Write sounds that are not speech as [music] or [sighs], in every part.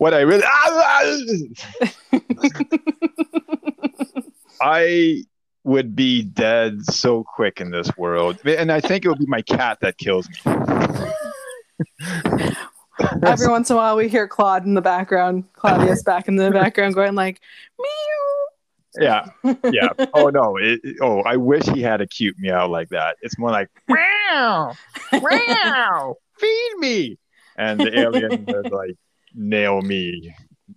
What I really. [laughs] I would be dead so quick in this world. And I think it would be my cat that kills me. [laughs] Every once in a while, we hear Claude in the background. Claudius back in the background going like, meow. Yeah. Yeah. Oh, no. It, oh, I wish he had a cute meow like that. It's more like, [laughs] meow, meow, feed me. And the alien would like nail me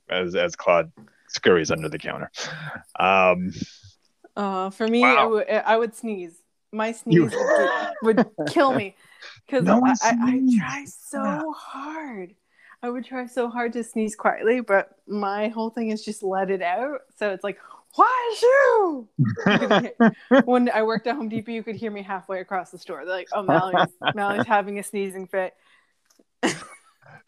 as, as Claude scurries under the counter. Um, Uh, for me, Wow. I would- I would sneeze. My You- sneeze would, would kill me [laughs] because No I, I, I try so hard. I would try so hard to sneeze quietly, but my whole thing is just let it out. So it's like, why you? You [laughs] when I worked at Home Depot, you could hear me halfway across the store. They're like, "Oh, Mallory's, Mallory's having a sneezing fit." [laughs]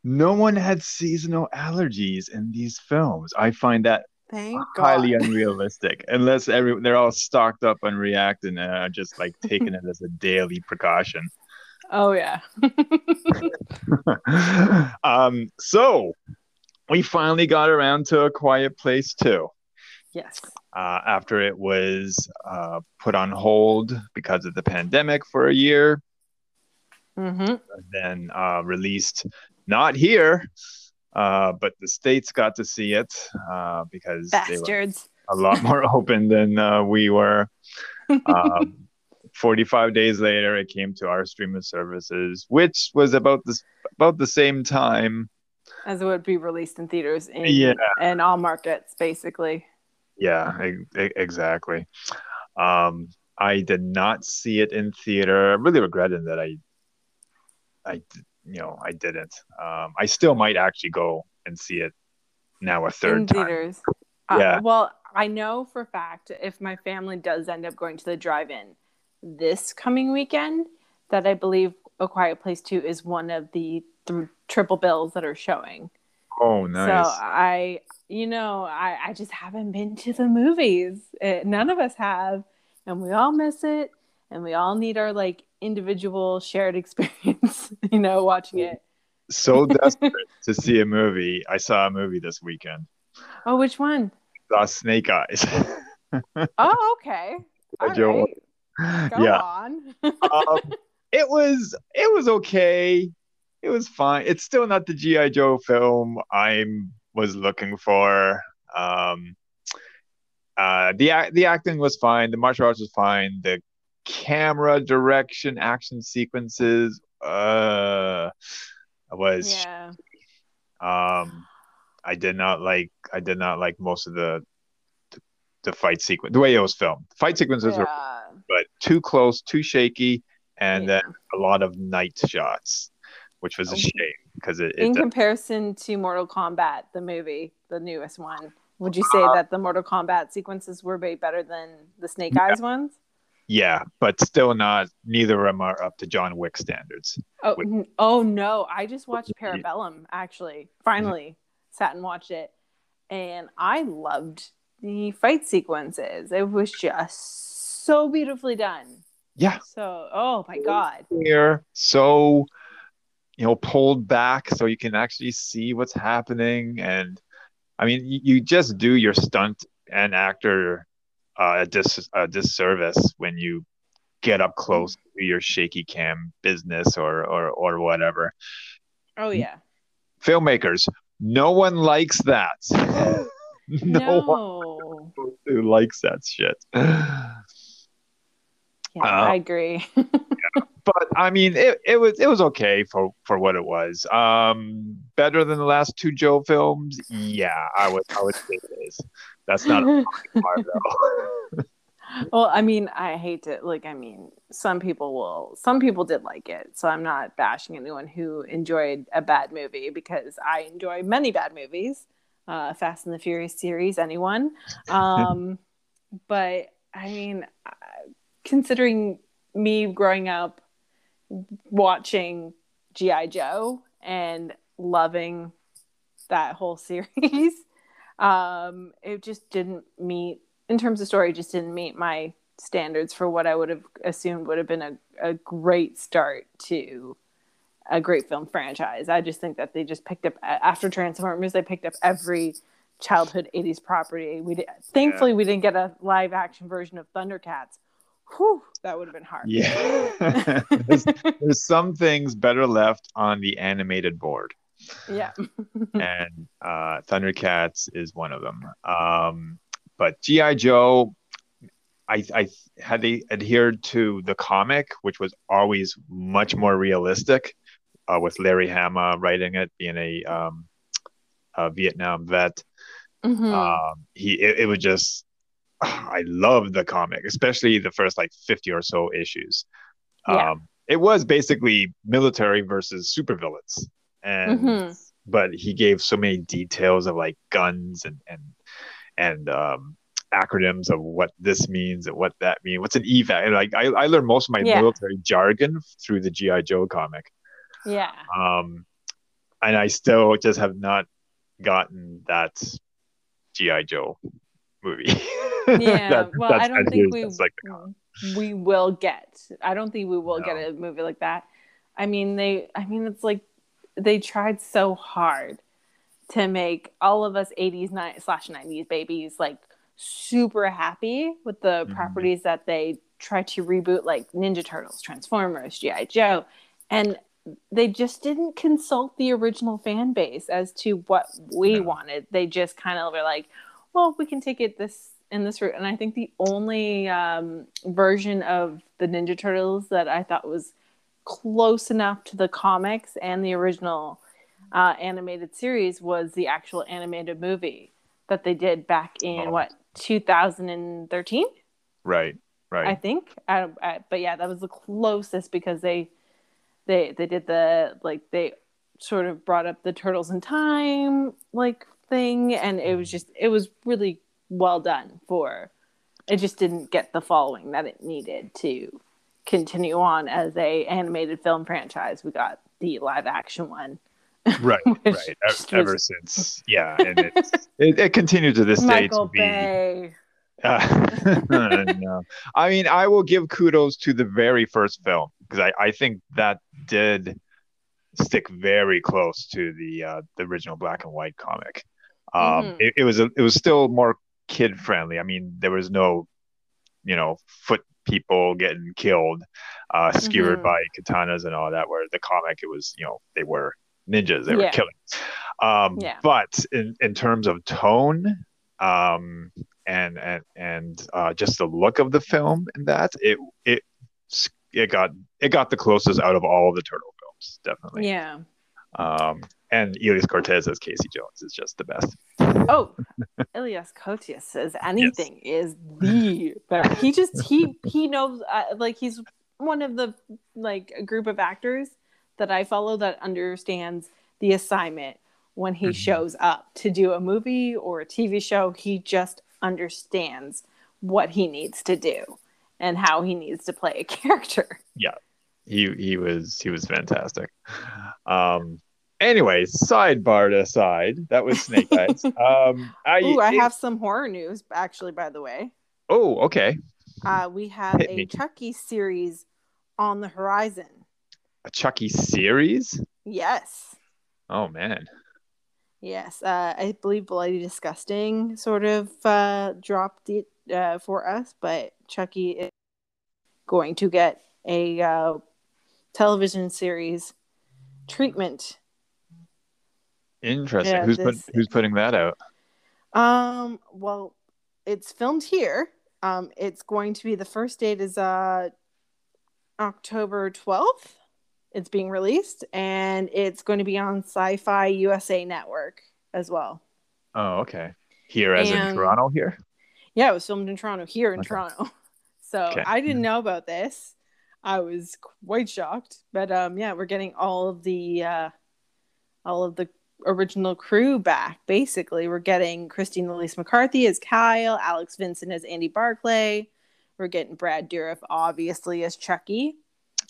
no one had seasonal allergies in these films. I find that Thank highly God. unrealistic unless every they're all stocked up on Reactine uh, just like taking it as a daily precaution [laughs] Oh yeah. [laughs] um so we finally got around to a quiet place too yes. uh, after it was uh, put on hold because of the pandemic for a year Mm-hmm. then uh, released not here uh, but the states got to see it uh, because they were Bastards. a lot more [laughs] open than uh, we were. [laughs] Um, 45 days later, it came to our streaming services, which was about this about the same time. As it would be released in theaters in Yeah. and all markets, basically. Yeah, e- exactly. Um, I did not see it in theater. I'm really regretting that I, I, you know, I didn't. Um, I still might actually go and see it now a third in time. theaters. Yeah. Uh, well, I know for a fact if my family does end up going to the drive-in this coming weekend, that I believe A Quiet Place Two is one of the th- triple bills that are showing. Oh, nice. So I, you know, I, I just haven't been to the movies. Uh none of us have, and we all miss it, and we all need our like individual shared [laughs] experience. You know, watching it. so desperate to see a movie. I saw a movie this weekend. Oh, which one? Saw Snake Eyes. [laughs] Oh, okay. All right. Go yeah. on. um, it was it was okay. It was fine. It's still not the GI Joe film I was looking for. Um, uh, the the acting was fine. The martial arts was fine. The camera direction, action sequences, uh, was yeah. um, I did not like. I did not like most of the the, the fight sequence. The way it was filmed. Fight sequences were Yeah. but too close, too shaky, and Yeah. then a lot of night shots, which was a Oh. shame because it, In it comparison to Mortal Kombat, the movie, the newest one, would you say Uh, that the Mortal Kombat sequences were way better than the Snake Eyes ones? Yeah, but still not. Neither of them are up to John Wick standards. Oh, With- oh no! I just watched. Parabellum. Actually, finally sat and watched it, and I loved the fight sequences. It was just so beautifully done. Yeah, So, oh my god! clear, so you know, pulled back so you can actually see what's happening. And I mean, you, you just do your stunt and actor uh, a, dis- a disservice when you get up close to your shaky cam business or or or whatever. Oh yeah. filmmakers. No one likes that. [laughs] no, No. one who likes that shit. [sighs] Yeah, Uh, I agree. [laughs] But I mean, it, it was it was okay for for what it was. Um, better than the last two Joe films. Yeah, I would I would say it is. That's not a [laughs] far though. [laughs] well, I mean, I hate to like. I mean, some people will. Some people did like it, so I'm not bashing anyone who enjoyed a bad movie because I enjoy many bad movies. Uh, Fast and the Furious series, anyone. [laughs] Um, but I mean, uh, considering me growing up watching GI Joe and loving that whole series. Um, it just didn't meet in terms of story. Just didn't meet my standards for what I would have assumed would have been a, a great start to a great film franchise. I just think that they just picked up after Transformers, they picked up every childhood 80s property. We did, thankfully yeah. we didn't get a live action version of Thundercats. Whew, that would have been hard. Yeah. [laughs] there's, there's some things better left on the animated board. Yeah. [laughs] and uh, Thundercats is one of them. Um, but G.I. Joe, I, I had they adhered to the comic, which was always much more realistic, uh, with Larry Hama writing it, being a, um, a Vietnam vet. Mm-hmm. Um, he it, it was just [sighs] I love the comic, especially the first like fifty or so issues. Yeah. Um, it was basically military versus supervillains, and mm-hmm. but he gave so many details of like guns and and and um, acronyms of what this means and what that means. What's an evac? And like I, I learned most of my yeah. military jargon through the GI Joe comic. Yeah. Um, and I still just have not gotten that GI Joe movie. [laughs] Yeah. that, well, I don't think we like we will get. I don't think we will get a movie like that. I mean, they. I mean, it's like they tried so hard to make all of us 80s slash 90s babies like super happy with the mm-hmm. properties that they try to reboot like ninja turtles transformers gi joe and they just didn't consult the original fan base as to what we no. wanted they just kind of were like well we can take it this in this route and i think the only um, version of the ninja turtles that i thought was close enough to the comics and the original uh, animated series was the actual animated movie that they did back in oh. what 2013 right right. I think. I, I, but yeah that was the closest because they they they did the like they sort of brought up the turtles in time like thing and it was just it was really well done for it just didn't get the following that it needed to continue on as a animated film franchise we got the live action one [laughs] right right ever, since yeah and [laughs] it, it continued to this Michael day to be uh, [laughs] no. I mean, I will give kudos to the very first film because I, I think that did stick very close to the uh, the original black and white comic. Um, mm-hmm. it, it, was a, it was still more kid friendly. I mean, there was no, you know, foot people getting killed, uh, skewered mm-hmm. by katanas and all that. Where the comic, it was you know they were ninjas. They yeah. were killing. Um, yeah. But in, in terms of tone um, and and and uh, just the look of the film and that it it it got it got the closest out of all of the turtle films, definitely. Yeah. Um, and Elias Koteas as Casey Jones is just the best. Oh, [laughs] Elias Koteas says anything yes. is the [laughs] best. He just he he knows uh, like he's one of the like a group of actors that I follow that understands the assignment when he mm-hmm. shows up to do a movie or a TV show. He just understands what he needs to do and how he needs to play a [laughs] character. Yeah. He he was he was fantastic. Um anyway, sidebar aside, that was Snake [laughs] Eyes. um I Ooh, I it, have some horror news actually by the way. Oh, okay. Uh we have Hit a me. Chucky series on the horizon a Chucky series? Yes. Oh man. Yes, uh, I believe Bloody Disgusting sort of uh, dropped it uh, for us, but Chucky is going to get a uh, television series treatment. Interesting. Yeah, who's this, put, who's putting that out? Um. Well, it's filmed here. Um. It's going to be the first date is uh October twelfth it's being released and it's going to be on Syfy USA Network as well. Oh, okay. Here as and, in Toronto here? Yeah, it was filmed in Toronto here in okay. Toronto. [laughs] So okay. I didn't know about this. I was quite shocked. But um yeah, we're getting all of the uh all of the original crew back basically. We're getting Christine Elise McCarthy as Kyle, Alex Vincent as Andy Barclay. We're getting Brad Dourif obviously as Chucky.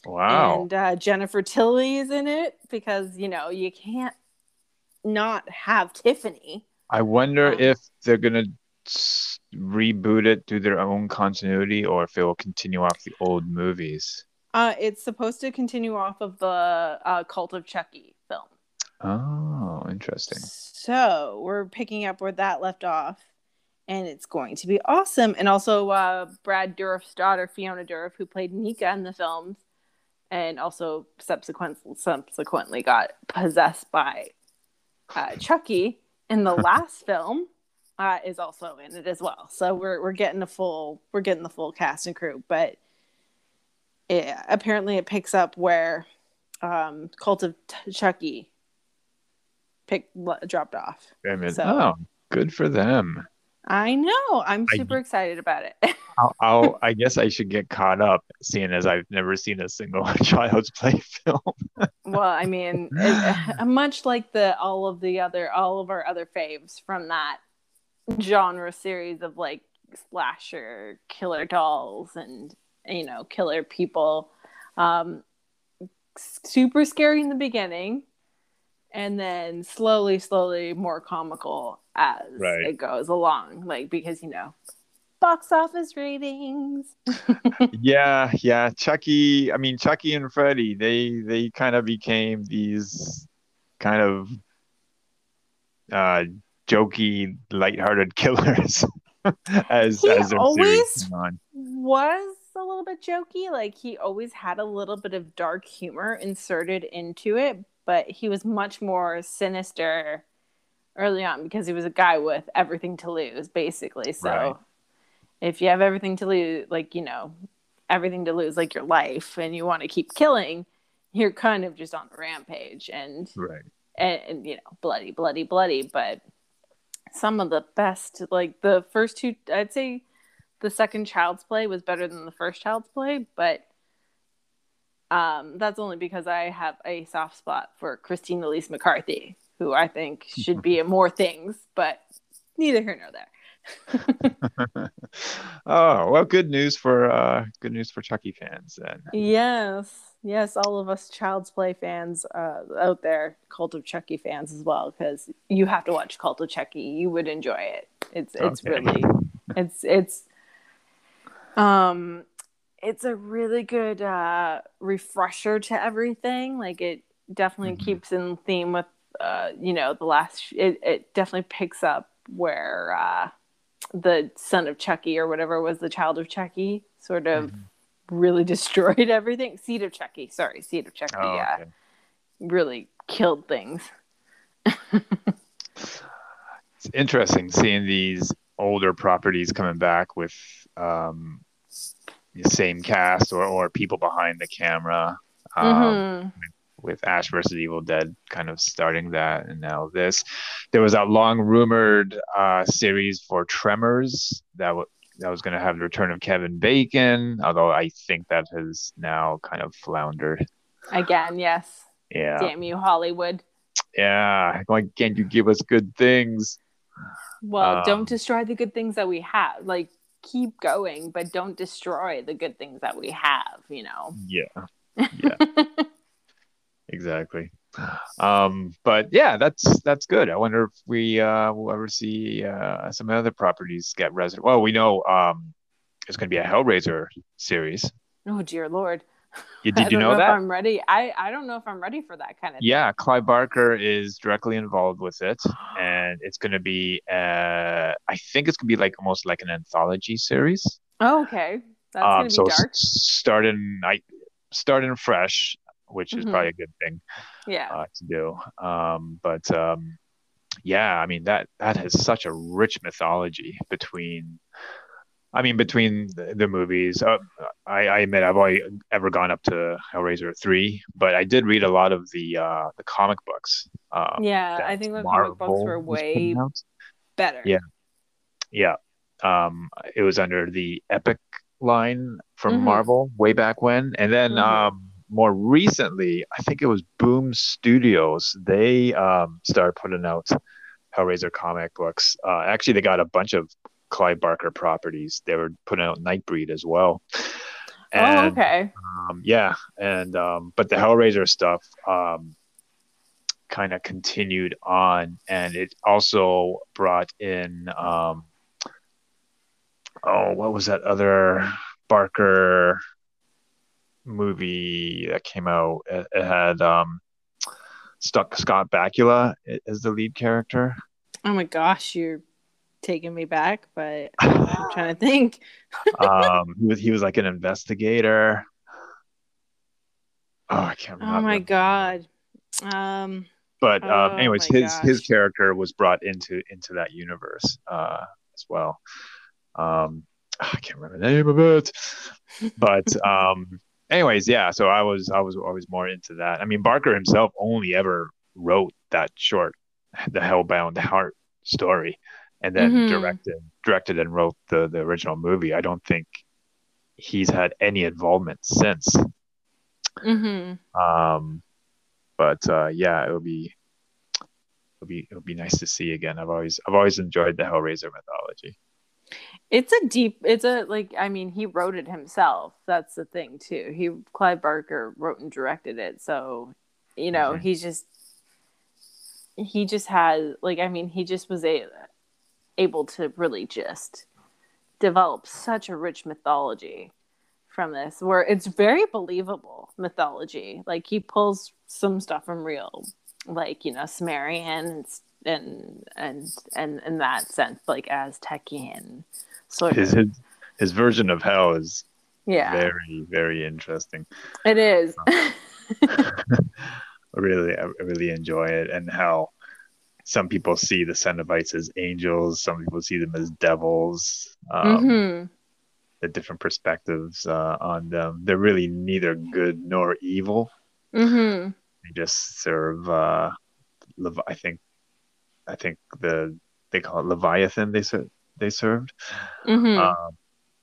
Wow. And uh, Jennifer Tilly is in it because you know you can't not have Tiffany. I wonder Um, if they're gonna s- reboot it, do their own continuity, or if it will continue off the old movies. Uh, it's supposed to continue off of the uh, Cult of Chucky. Oh, interesting. So we're picking up where that left off, and it's going to be awesome. And also, uh, Brad Dourif's daughter, Fiona Dourif, who played Nica in the films, and also subsequent, subsequently got possessed by uh, Chucky in the [laughs] last film, uh, is also in it as well. So we're we're getting a full we're getting the full cast and crew, but it, apparently it picks up where um, Cult of T- Chucky picked dropped off. I mean, So- oh, good for them. I know. I'm I- super excited about it. [laughs] I'll, I'll, I guess I should get caught up, seeing as I've never seen a single [laughs] Child's Play film. well, I mean, it, [laughs] much like the all of the other all of our other faves from that genre series of like slasher killer dolls and you know killer people um super scary in the beginning and then slowly slowly more comical as Right. it goes along like because you know box office ratings [laughs] yeah, yeah. Chucky, I mean Chucky and Freddy, they they kind of became these kind of uh jokey, lighthearted [laughs] killers as He as always- was a little bit jokey. Like he always had a little bit of dark humor inserted into it, but he was much more sinister early on because he was a guy with everything to lose, basically. So Right. if you have everything to lose, like, you know, everything to lose, like your life, and you want to keep killing, you're kind of just on a rampage and, Right. and, and you know, bloody, bloody, bloody. But some of the best, like the first two, I'd say the second Child's Play was better than the first Child's Play, but um, that's only because I have a soft spot for Christine Elise McCarthy, who I think should be in more things, but neither here nor there. [laughs] oh well, good news for uh good news for Chucky fans then. yes, yes, all of us Child's Play fans uh, out there, Cult of Chucky fans as well, because you have to watch Cult of Chucky. You would enjoy it. It's it's Okay. really it's it's um it's a really good uh refresher to everything like it definitely Mhm. keeps in theme with uh you know the last it, it definitely picks up where uh the son of chucky or whatever was the child of chucky sort of Mhm. really [laughs] destroyed everything seed of chucky sorry seed of chucky Oh, yeah okay. really killed things [laughs] It's interesting seeing these older properties coming back with um, same cast or, or people behind the camera. Um, Mhm. With Ash versus Evil Dead kind of starting that, and now this. There was that long rumored uh, series for Tremors that w- that was going to have the return of Kevin Bacon, although I think that has now kind of floundered. again yes Yeah, damn you hollywood yeah. Why can't you give us good things? Well, Um, don't destroy the good things that we have. Like keep going, but don't destroy the good things that we have, you know. Yeah. Yeah. [laughs] exactly um but yeah that's that's good i wonder if we uh will ever see uh some other properties get resident well we know um it's going to be a hellraiser series oh dear lord. You, [laughs] did you know if that I'm ready. I I don't know if I'm ready for that kind of yeah clive barker is directly involved with it and it's going to be uh i think it's going to be like almost like an anthology series Oh, okay. That's um gonna be so s- starting i starting fresh which is Mhm. probably a good thing Yeah. uh, to do. Um, but um, yeah, I mean that that has such a rich mythology between. I mean, between the, the movies, uh, I, I admit I've only ever gone up to Hellraiser three, but I did read a lot of the uh, the comic books. Um, yeah, I think the comic books were way better. Yeah. Yeah, um, it was under the Epic line from Mhm. Marvel way back when, and then Mhm. um, more recently, I think it was Boom Studios. They um, started putting out Hellraiser comic books. Uh, actually, they got a bunch of Clive Barker properties. They were putting out Nightbreed as well. Oh, okay. Um, yeah, and um, but the Hellraiser stuff um, kind of continued on, and it also brought in um, oh, what was that other Barker movie that came out? It, it had um, Stuck Scott Bakula as the lead character. Oh my gosh, you're taking me back, but [sighs] I'm trying to think. um, he was he was like an investigator. Oh, I can't remember. Oh my god. Um, but um, Oh anyways, his gosh. his character was brought into into that universe uh, as well. Um, [sighs] I can't remember the name of it, but [laughs] um, anyways, yeah. So I was I was always more into that. I mean, Barker himself only ever wrote that short, the Hellbound Heart story, and then Mhm. directed directed and wrote the the original movie. I don't think he's had any involvement since. mhm. Um, but uh, yeah, it would be it'll be it'll be nice to see again. I've always I've always enjoyed the Hellraiser mythology. It's a deep. It's a like. I mean, he wrote it himself. That's the thing too. He Clive Barker wrote and directed it. So, you know, Mhm. he's just he just had like. I mean, he just was a, able to really just develop such a rich mythology from this, where it's very believable mythology. Like he pulls some stuff from real, like you know, Sumerian and and and and in that sense, like Aztecian sort His of. his, his version of hell is Yeah, very very interesting. it is. [laughs] I really I really enjoy it and how some people see the Cenobites as angels, some people see them as devils. Um, hmm The different perspectives uh, on them. They're really neither good nor evil. hmm They just serve. Uh, Lev- I think. I think the they call it Leviathan. They ser- they served. hmm Um,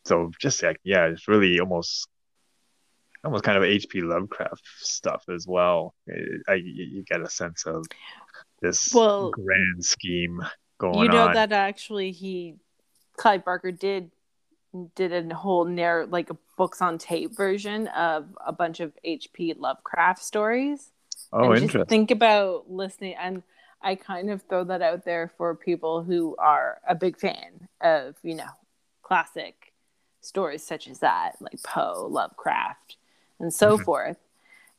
so just like yeah, it's really almost almost kind of H.P. Lovecraft stuff as well. I, you get a sense of this Well, grand scheme going on. you know on. that actually he Clive Barker did did a whole narr like a books on tape version of a bunch of H.P. Lovecraft stories. oh, and just interesting. think about listening and I kind of throw that out there for people who are a big fan of, you know, classic stories such as that, like Poe, Lovecraft, and so Mhm. forth.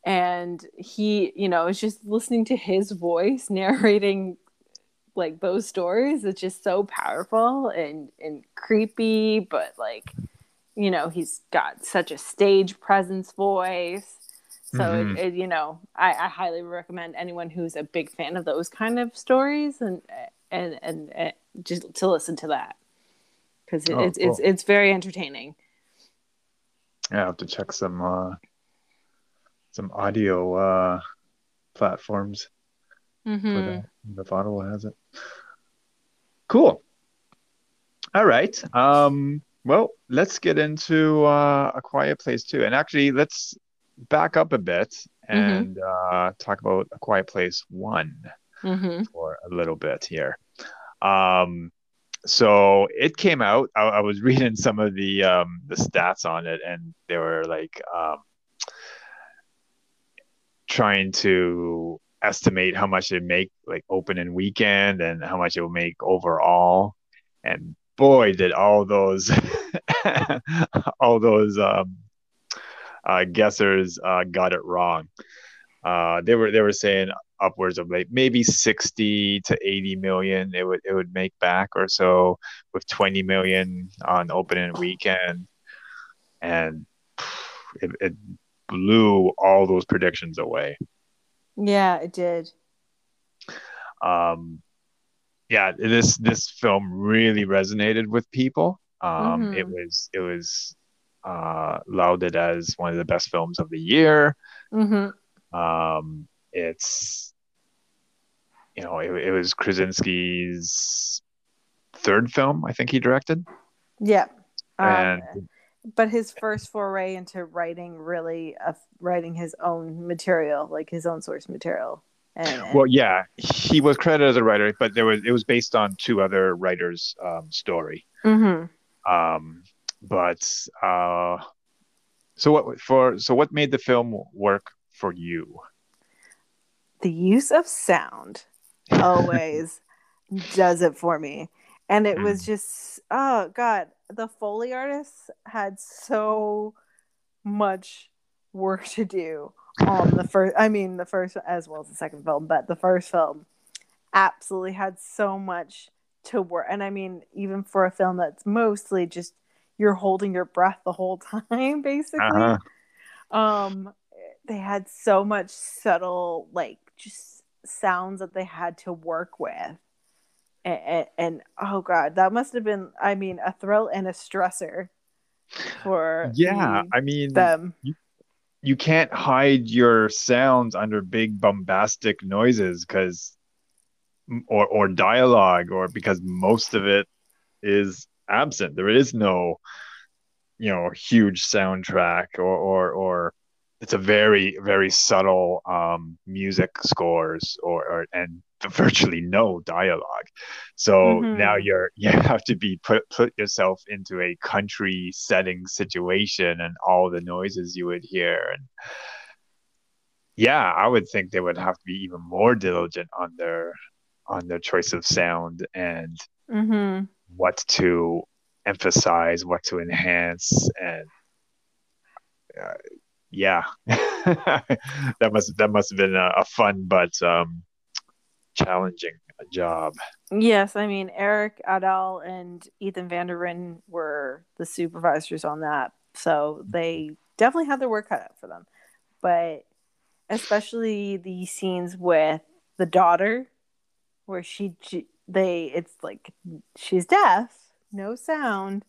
And he, you know, is just listening to his voice [laughs] narrating like those stories. It's just so powerful and and creepy, but like, you know, he's got such a stage presence voice. So Mhm. it, it, you know, I, I highly recommend anyone who's a big fan of those kind of stories and and and, and just to listen to that because it, Oh, it's it's it's very entertaining. Yeah, I have to check some uh, some audio uh, platforms for hmm that. If Audible has it. Cool. All right. Um, well, let's get into uh, A Quiet Place too. And actually, let's back up a bit and uh, talk about A Quiet Place 1 hmm for a little bit here. Um, so it came out. I, I was [laughs] reading some of the um, the stats on it, and they were like um, trying to estimate how much it make like open and weekend, and how much it will make overall. And boy, did all those [laughs] all those um, uh, guessers uh, got it wrong. Uh, they were they were saying upwards of like maybe 60 to 80 million it would it would make back or so with 20 million on opening weekend and it, it blew all those predictions away Yeah, it did. um yeah this this film really resonated with people um Mhm. it was it was uh lauded as one of the best films of the year hmm Um, it's you know it, it was Krasinski's third film I think he directed, Yeah. Um, and but his first foray into writing really uh, writing his own material like his own source material and well yeah he was credited as a writer, but there was it was based on two other writers' um, story. Mhm. Um, but uh, So what for? So what made the film work for you? The use of sound [laughs] always does it for me, and it was Mm. just oh god, the foley artists had so much work to do on the first. I mean, the first as well as the second film, but the first film absolutely had so much to work. And I mean, even for a film that's mostly just you're holding your breath the whole [laughs] time, basically. Uh-huh. Um, they had so much subtle, like just sounds that they had to work with. And, and, and oh god, that must have been, I mean, a thrill and a stressor for Yeah, the- I mean, them. you can't hide your sounds under big bombastic noises because or or dialogue or because most of it is absent there is no you know huge soundtrack or or or it's a very very subtle um music scores or, or and [laughs] virtually no dialogue so Mhm. now you're [laughs] you have to be put put yourself into a country setting situation and all the noises you would hear and yeah i would think they would have to be even more diligent on their on their choice of sound and Mm-hmm. what to emphasize what to enhance and uh, yeah [laughs] that must that must have been a, a fun but um challenging job Yes, I mean Erik Aadahl and Ethan Van der Ryn were the supervisors on that, so they definitely had their work cut out for them. But especially the scenes with the daughter, where she, they it's like she's deaf, no sound,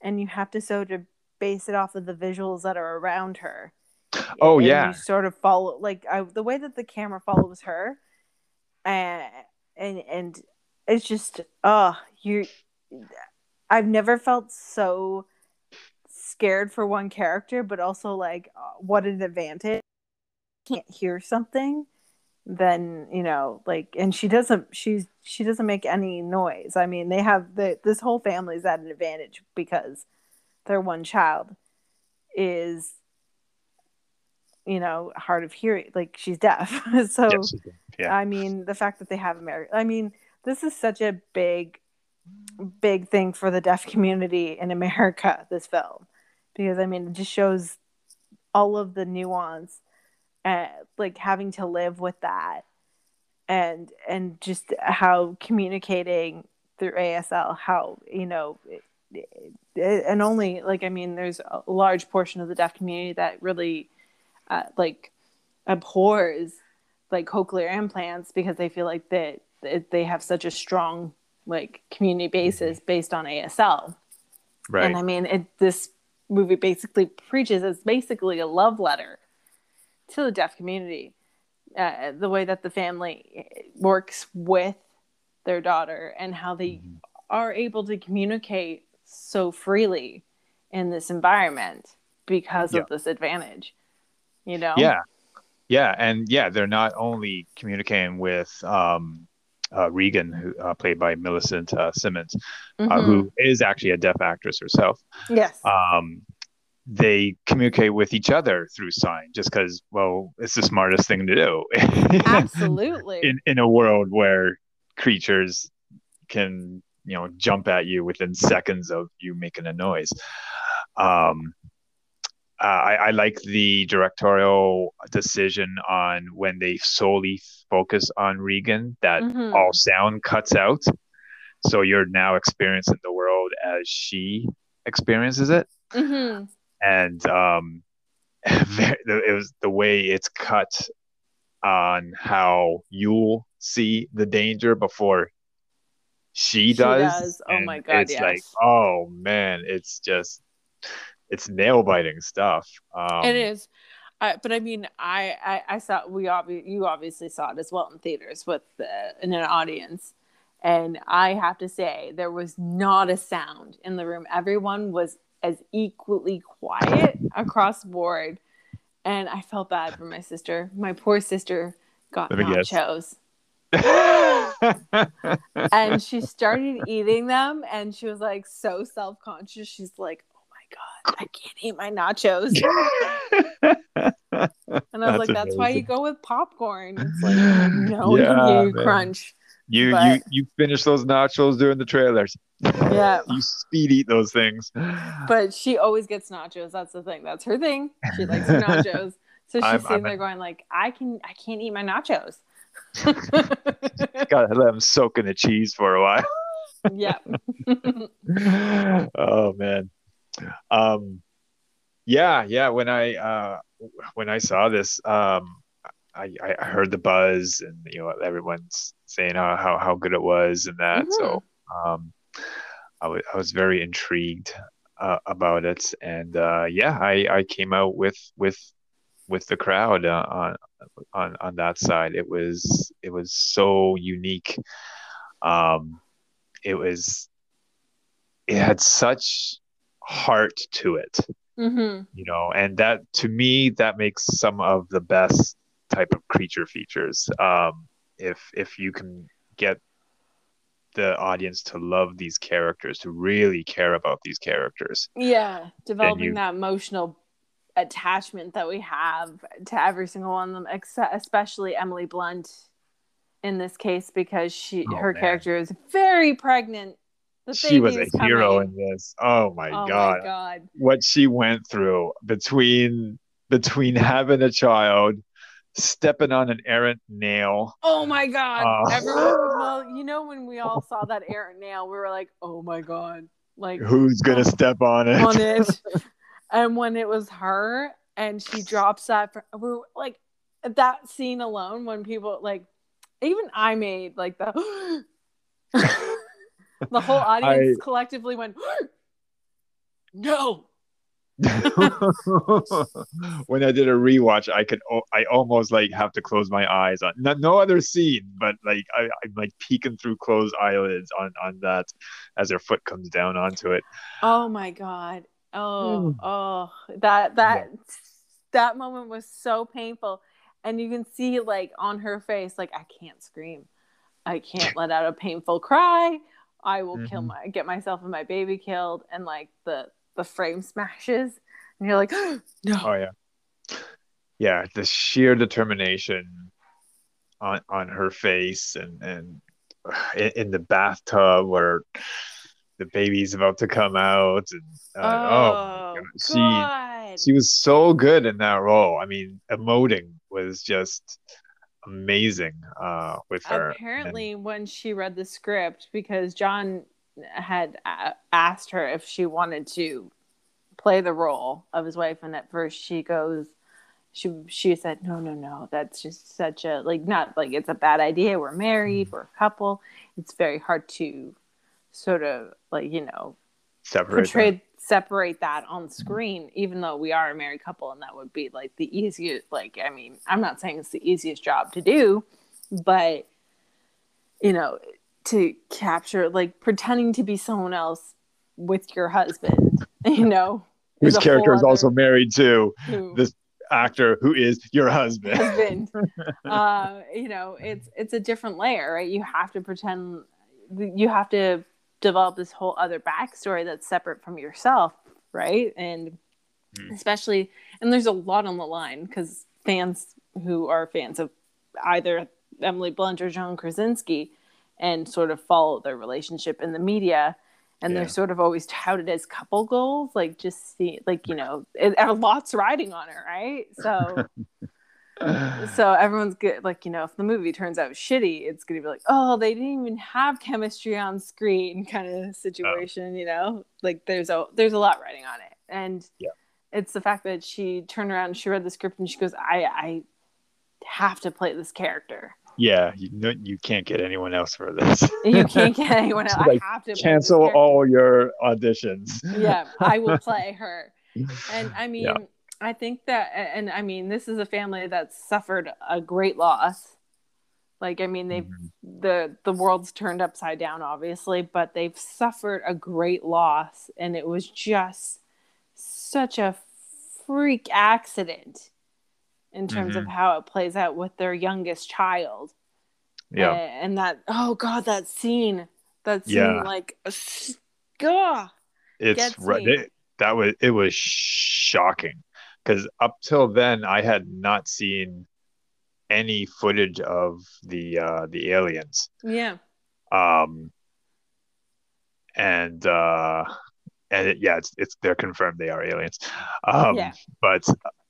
and you have to sort of base it off of the visuals that are around her. Oh, And yeah. you sort of follow like I, the way that the camera follows her, and and and it's just oh you i've never felt so scared for one character but also like uh, what an advantage can't hear something then you know like and she doesn't she's she doesn't make any noise i mean they have the this whole family's at an advantage because their one child is you know hard of hearing like she's deaf [laughs] so Yes, yeah I mean, the fact that they have America. I mean, this is such a big, big thing for the deaf community in America. [laughs] This film, because I mean, it just shows all of the nuance, and like having to live with that, and and just how communicating through ASL, how you know. It, and only like I mean, there's a large portion of the deaf community that really, uh, like, abhors like cochlear implants because they feel like that that they have such a strong like community basis based on ASL. right And I mean, it, this movie basically preaches it's basically a love letter to the deaf community. Uh, the way that the family works with their daughter and how they Mhm. are able to communicate so freely in this environment because Yeah. of this advantage. You know? Yeah, yeah, and yeah, they're not only communicating with um, uh, Regan, who uh, played by Millicent uh, Simmonds, uh, Mhm. who is actually a deaf actress herself. Yes. Um, they communicate with each other through sign, just because, well, it's the smartest thing to do [laughs] Absolutely. in in a world where creatures can, you know, jump at you within seconds of you making a noise. Um, uh, I, I like the directorial decision on when they solely focus on Regan that Mhm. all sound cuts out. So you're now experiencing the world as she experiences it. Mhm. And um, [laughs] it was the way it's cut on how you'll see the danger before she She does. does. Oh my God, It's like, oh man, it's just it's nail biting stuff. Um, it is. I, but I mean, I, I, I saw we obvi- you obviously saw it as well in theaters with the, in an audience, and I have to say there was not a sound in the room. Everyone was as equally quiet across board, and I felt bad for my sister. My poor sister got Let me guess. nachos. [laughs] and she started eating them and she was like so self-conscious she's like god, I can't eat my nachos. [laughs] and I was That's like, that's why you go with popcorn. It's like no Yeah, you man. crunch. You you But- you finish those nachos during the trailers. Yeah. [laughs] you speed eat those things. But she always gets nachos. That's the thing. That's her thing. She likes her nachos. So [laughs] she's I'm- sitting I'm there a- going like, I can I can't eat my nachos. Gotta let them soak in the cheese for a while. yeah. oh man. Um yeah, yeah, when I uh when I saw this, um I, I heard the buzz and you know everyone's saying how how, how good it was and that. So um I was I was very intrigued uh, about it and uh yeah, I I came out with with with the crowd uh, on on on that side. It was it was so unique. Um it was it had such heart to it hmm you know and that to me that makes some of the best type of creature features um if if you can get the audience to love these characters to really care about these characters Yeah. Developing you- that emotional attachment that we have to every single one of them, except especially Emily Blunt in this case because she Oh, her man. character is very pregnant. She was a is hero in this oh my oh god my god. what she went through between between having a child stepping on an errant nail Oh my god. Oh. Everyone well, you know when we all saw that errant nail, we were like, "Oh my god." Like who's gonna um, step on it on it. [laughs] and when it was her and she drops that, fr- we were like that scene alone. When people like, even I made like the [gasps] [laughs] the whole [laughs] audience collectively went, [gasps] "No." [laughs] when I did a rewatch, I could I almost like have to close my eyes on no, no other scene, but like I, I'm like peeking through closed eyelids on on that as her foot comes down onto it. Oh my god. Oh, Mm. oh, that that that moment was so painful, and you can see like on her face, like I can't scream, I can't [laughs] let out a painful cry. I will kill Mhm. my get myself and my baby killed, and like the the frame smashes, and you're like, [gasps] no, Oh yeah, yeah. The sheer determination on on her face and and [sighs] in, in the bathtub where the baby's about to come out and uh, oh, God. she God. she was so good in that role. I mean, emoting was just amazing uh, with her. apparently when she read the script because john had asked her if she wanted to play the role of his wife and at first she goes she she said no no no that's just such a like not like it's a bad idea we're married we're a couple it's very hard to sort of like you know Separate them. Separate that on screen even though we are a married couple and that would be like the easiest like i mean i'm not saying it's the easiest job to do but you know to capture like pretending to be someone else with your husband [laughs] you know? Whose character is also married to who- this actor who is your husband. husband. [laughs] Uh you know it's it's a different layer right? You have to pretend you have to develop this whole other backstory that's separate from yourself right and Mhm. especially and there's a lot on the line because fans who are fans of either emily blunt or john krasinski and sort of follow their relationship in the media and Yeah. they're sort of always touted as couple goals like just see like you know it, and lots riding on it right so [laughs] so everyone's good like you know if the movie turns out shitty it's gonna be like oh they didn't even have chemistry on screen [laughs] kind of oh. situation you know like there's a there's a lot writing on it and Yeah. it's the fact that she turned around and she read the script and she goes i i have to play this character yeah, you know, you can't get anyone else for this. you can't [laughs] get anyone else Like, i have to Cancel all your auditions. yeah i will [laughs] play her and i mean Yeah. I think that and i mean this is a family that's suffered a great loss like i mean they've Mhm. the the world's turned upside down obviously but they've suffered a great loss and it was just such a freak accident in terms of Mhm. how it plays out with their youngest child Yeah, and, and that oh god that scene that scene Yeah. like ugh, it's right. It, that was it was shocking because up till then I had not seen any footage of the uh, the aliens. Yeah. Um. And uh, and it, yeah, it's it's they're confirmed they are aliens. Um, Yeah. but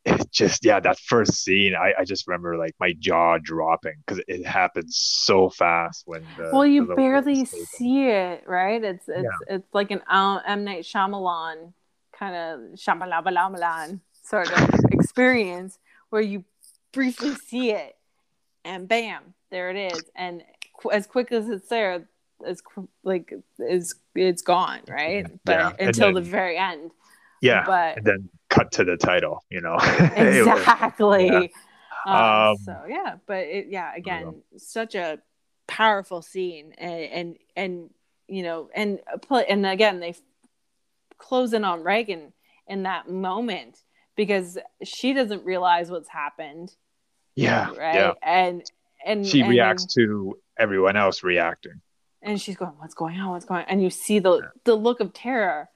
it just yeah, that first scene, I I just remember like my jaw dropping because it happens so fast when the well, you barely see it, right? It's it's it's like an um, M Night Shyamalan kind of Shyamalan sort of experience where you briefly see it, and bam, there it is, and qu- as quick as it's there, as qu- like is it's gone, right? But Yeah, until the very end, Yeah, but and then cut to the title. You know, [laughs] was- exactly. yeah. Um, Um, so yeah, but it, yeah, again, such a powerful scene, and and and you know, and play, and again, they close in on Regan in that moment because she doesn't realize what's happened, yeah, right? yeah. And and She and reacts to everyone else reacting. and she's going, "What's going on? What's going?" on? And you see the the look of terror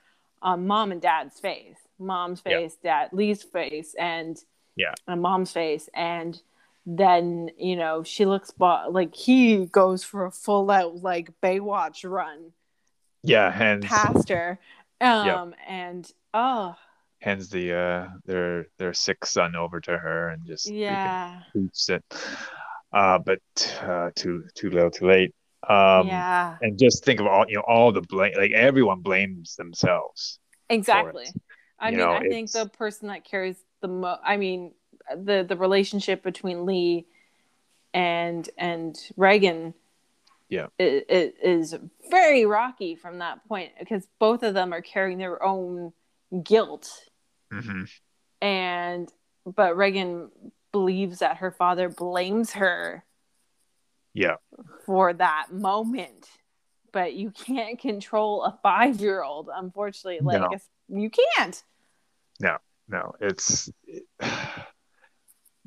on mom and dad's face, mom's Yeah. face, dad Lee's face, and Yeah. and mom's face, and then you know she looks like he goes for a full out like Baywatch run Yeah, hands past her, um, and oh hands the uh their their sick son over to her and just yeah, boots it. Uh, but uh, too too little, too late. Um, yeah, and just think of all you know all the blame like everyone blames themselves exactly. I You mean, know, I think the person that carries the mo I mean, the the relationship between Lee and and Regan, Yeah. i- i- is very rocky from that point because both of them are carrying their own guilt, hmm and but Regan believes that her father blames her yeah for that moment. But you can't control a five year old, unfortunately. Like No. you can't. no no, it's [sighs]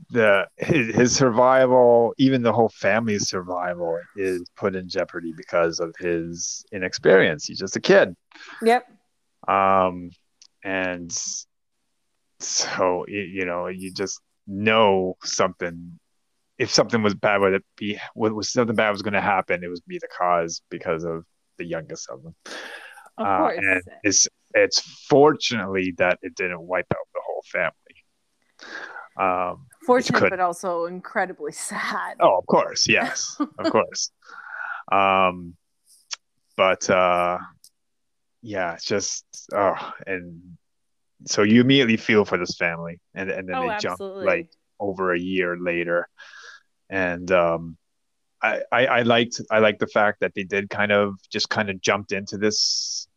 the his, his survival even the whole family's survival is put in jeopardy because of his inexperience he's just a kid Yep. um and so you know you just know something if something was bad would it be what was something bad was going to happen it would be the cause because of the youngest of them Of Uh, course. and it's it's fortunately that it didn't wipe out the whole family um Fortunate, but also incredibly sad. Oh, of course, yes, of [laughs] course. Um, but uh, yeah, it's just oh, and so you immediately feel for this family, and and then oh, they jump like over a year later, and um, I, I I liked I liked the fact that they did kind of just kind of jumped into this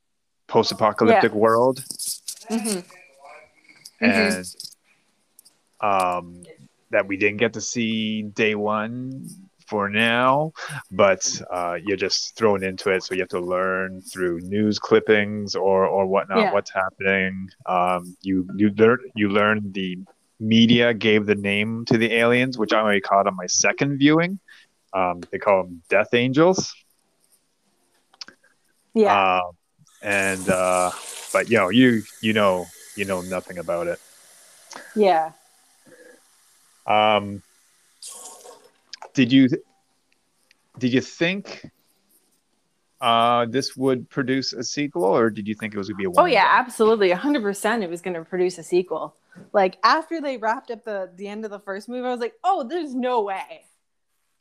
post-apocalyptic world. Mhm. and um, that we didn't get to see day one for now, but uh, you're just thrown into it, so you have to learn through news clippings or or whatnot Yeah. what's happening. Um, you you learn you learn the media gave the name to the aliens, which I only caught on my second viewing. Um, they call them Death Angels. Yeah. Um, and uh, but you know you you know you know nothing about it. yeah. Um, did you did you think uh, this would produce a sequel, or did you think it was going to be a one? Oh yeah, absolutely. 100% it was going to produce a sequel. Like after they wrapped up the the end of the first movie, I was like, "Oh, there's no way.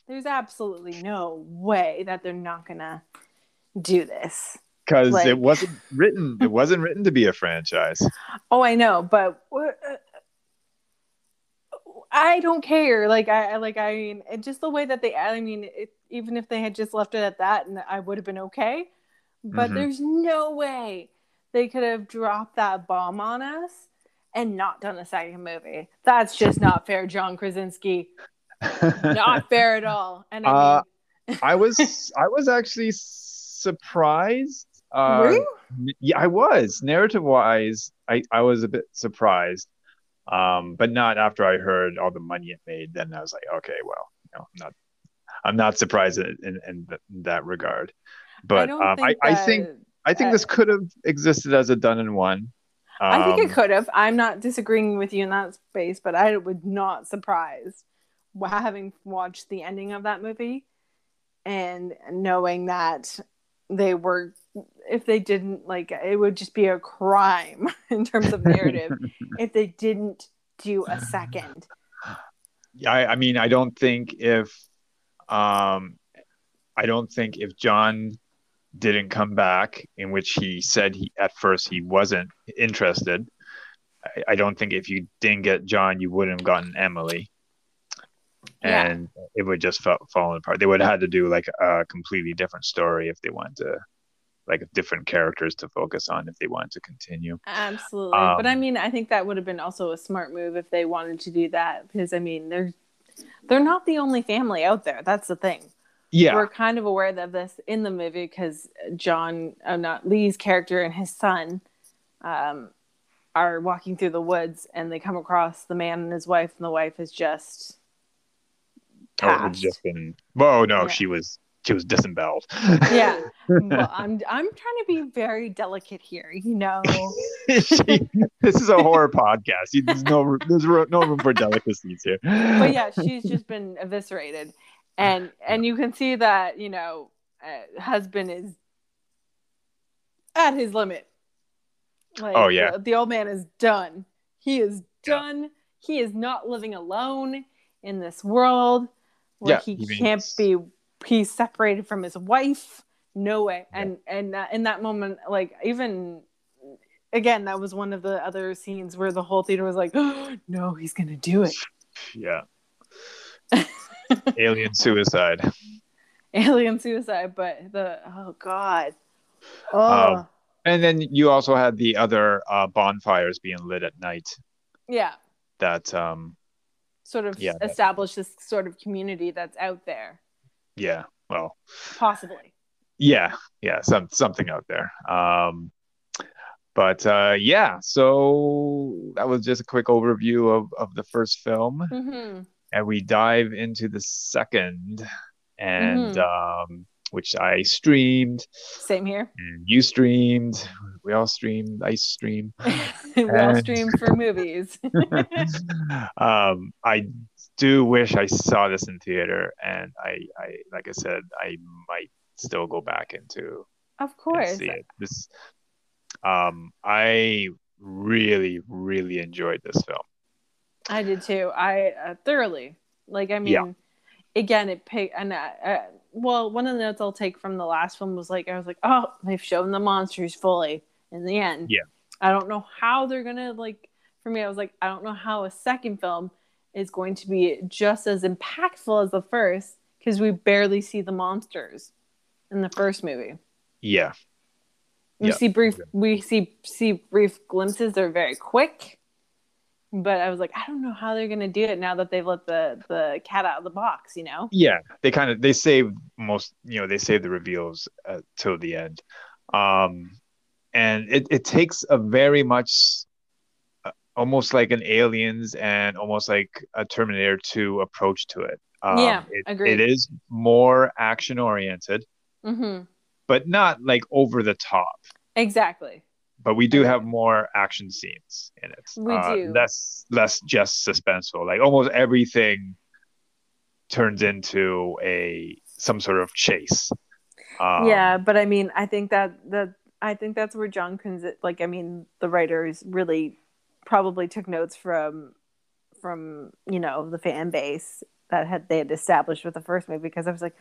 There's absolutely no way that they're not going to do this." because like- it wasn't written. It wasn't written to be a franchise. [laughs] Oh, I know, but what- uh, I don't care. Like I like I mean, it, just the way that they. I mean, it, even if they had just left it at that, and I would have been okay. But Mhm. there's no way they could have dropped that bomb on us and not done a second movie. That's just not fair, John Krasinski. Not [laughs] fair at all. And I Uh, mean, I was [laughs] I was actually surprised. Uh, were you? Yeah, I was. Narrative wise, I, I was a bit surprised. Um, but not after I heard all the money it made. Then I was like, okay, well, you know, I'm not I'm not surprised in in, in, th- in that regard. But don't um, I, I think I think uh, this could have existed as a done in one. I think it Um, could have. I'm not disagreeing with you in that space, but I would not surprised having watched the ending of that movie and knowing that they were if they didn't like it would just be a crime [laughs] in terms of narrative [laughs] if they didn't do a second. I, I mean, I don't think if, um, I don't think if John didn't come back, in which he said he at first he wasn't interested. I, I don't think if you didn't get John, you wouldn't have gotten Emily, Yeah. and it would just fall falling apart. They would have had to do like a completely different story if they wanted to, like different characters to focus on if they wanted to continue. Absolutely. but I Um, mean, I think that would have been also a smart move if they wanted to do that because I mean, they're they're not the only family out there. That's the thing. Yeah, We're kind of aware of this in the movie because John, uh, not Lee's character and his son, um, are walking through the woods and they come across the man and his wife, and the wife is just Oh, passed. just been. Whoa, no, Yeah. she was she was disemboweled. yeah. [laughs] Well, I'm I'm trying to be very delicate here, you know. [laughs] She- this is a horror podcast. There's no there's no room for delicacies here. but yeah, she's just been eviscerated, and and you can see that you know, uh, husband is at his limit. Like, Oh, yeah. the, the old man is done. He is Yeah. done. He is not living alone in this world where Yeah, he he can't means- be. He's separated from his wife. No way. And and that, in that moment, like even again, that was one of the other scenes where the whole theater was like, oh, [gasps] "No, he's gonna do it." Yeah. [laughs] Alien suicide. alien suicide but the oh god oh Um, And then you also had the other uh, bonfires being lit at night. yeah That um sort of Yeah, establish this sort of community that's out there. Yeah well. Possibly. Yeah yeah some something out there. Um but uh yeah so that was just a quick overview of of the first film. Hmm and we dive into the second and um which I streamed. Same here. You streamed. We all streamed. I streamed [laughs] we all And- stream for movies. [laughs] [laughs] Um I do wish I saw this in theater and I I like I said I might still go back into of course see it. This, um, I really, really enjoyed this film. i did too. I uh, thoroughly. Like i mean Yeah. again it pick and uh, uh, well one of the notes i'll take from the last one was like i was like oh they've shown the monsters fully in the end. Yeah. i don't know how they're gonna like for me i was like i don't know how a second film is going to be just as impactful as the first because we barely see the monsters in the first movie. Yeah, we Yeah. see brief we see see brief glimpses they're very quick but i was like i don't know how they're gonna do it now that they've let the the cat out of the box you know yeah. They kind of they save most, you know, they save the reveals uh, till the end, um, and it it takes a very much. uh, Almost like an Aliens and almost like a Terminator 2 approach to it. Um, Yeah, it, agreed. it is more action oriented, mm-hmm. but not like over the top. exactly but we do have more action scenes in it. We Uh, do. less less just suspenseful. Like almost everything turns into a some sort of chase. Um, yeah but i mean i think that that i think that's where john Kunz, like i mean the writers really probably took notes from from you know the fan base that had they had established with the first movie because i was like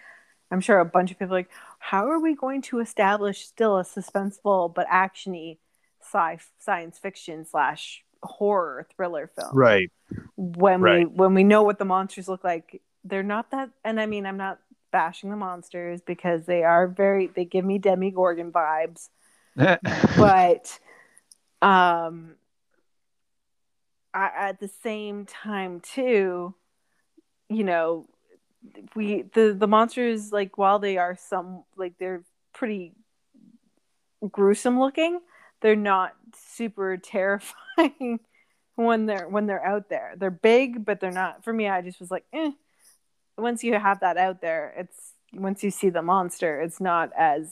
i'm sure a bunch of people like how are we going to establish still a suspenseful but actiony sci science fiction slash horror thriller film. Right. when we when we know what the monsters look like they're not that and i mean i'm not bashing the monsters because they are very they give me Demogorgon vibes. [laughs] But um I, at the same time too you know we the the monsters like while they are some like they're pretty gruesome looking they're not super [laughs] terrifying when they're when they're out there they're big but they're not for me i just was like eh. once you have that out there it's once you see the monster it's not as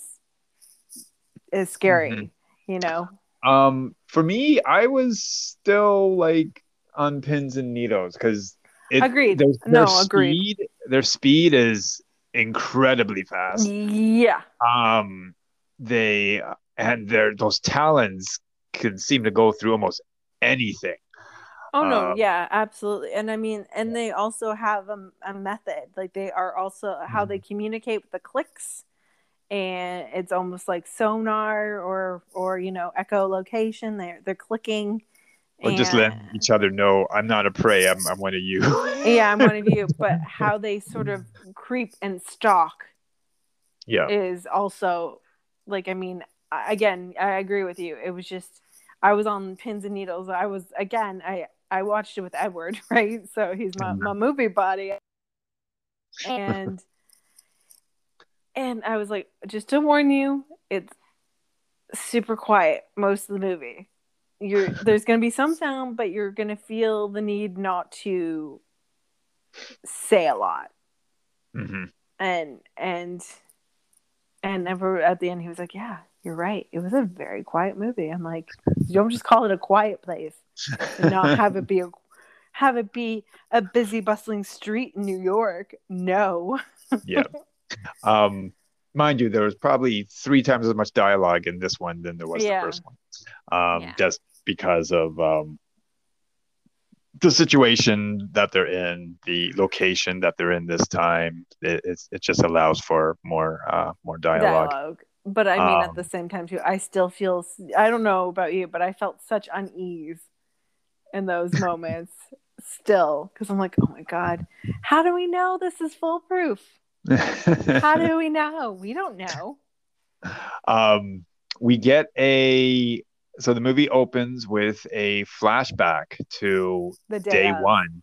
as scary Mhm. you know Um, for me, I was still like on pins and needles because Agreed. Their, their No, agreed. speed, their speed is incredibly fast. Yeah. Um, they and their those talons can seem to go through almost anything. Oh no, Um, yeah, absolutely. And I mean, and they also have a, a method. Like they are also how Mm-hmm. they communicate with the clicks, and it's almost like sonar or or you know echolocation. They're they're clicking. Or just let each other know I'm not a prey. I'm I'm one of you. [laughs] yeah, I'm one of you. But [laughs] how they sort of creep and stalk yeah. is also like I mean, again, I agree with you. It was just I was on pins and needles. I was again, I I watched it with Edward, [laughs] right? So he's my, my movie buddy. [laughs] And and I was like, just to warn you, it's super quiet most of the movie. You're [laughs] there's gonna be some sound, but you're gonna feel the need not to say a lot hmm and and and ever at the end he was like yeah you're right it was a very quiet movie i'm like you don't just call it a quiet place and not have it be a [laughs] have it be a busy bustling street in new york no yeah. Um, mind you, there was probably three times as much dialogue in this one than there was Yeah. the first one. Um, Yeah. just because of um, the situation that they're in, the location that they're in this time. It, it's, it just allows for more uh, more dialogue. dialogue but i mean at Um, the same time too i still feel i don't know about you but i felt such unease in those [laughs] moments still because i'm like oh my god how do we know this is foolproof? How do we know? We don't know. [laughs] Um, we get a so the movie opens with a flashback to the day, day one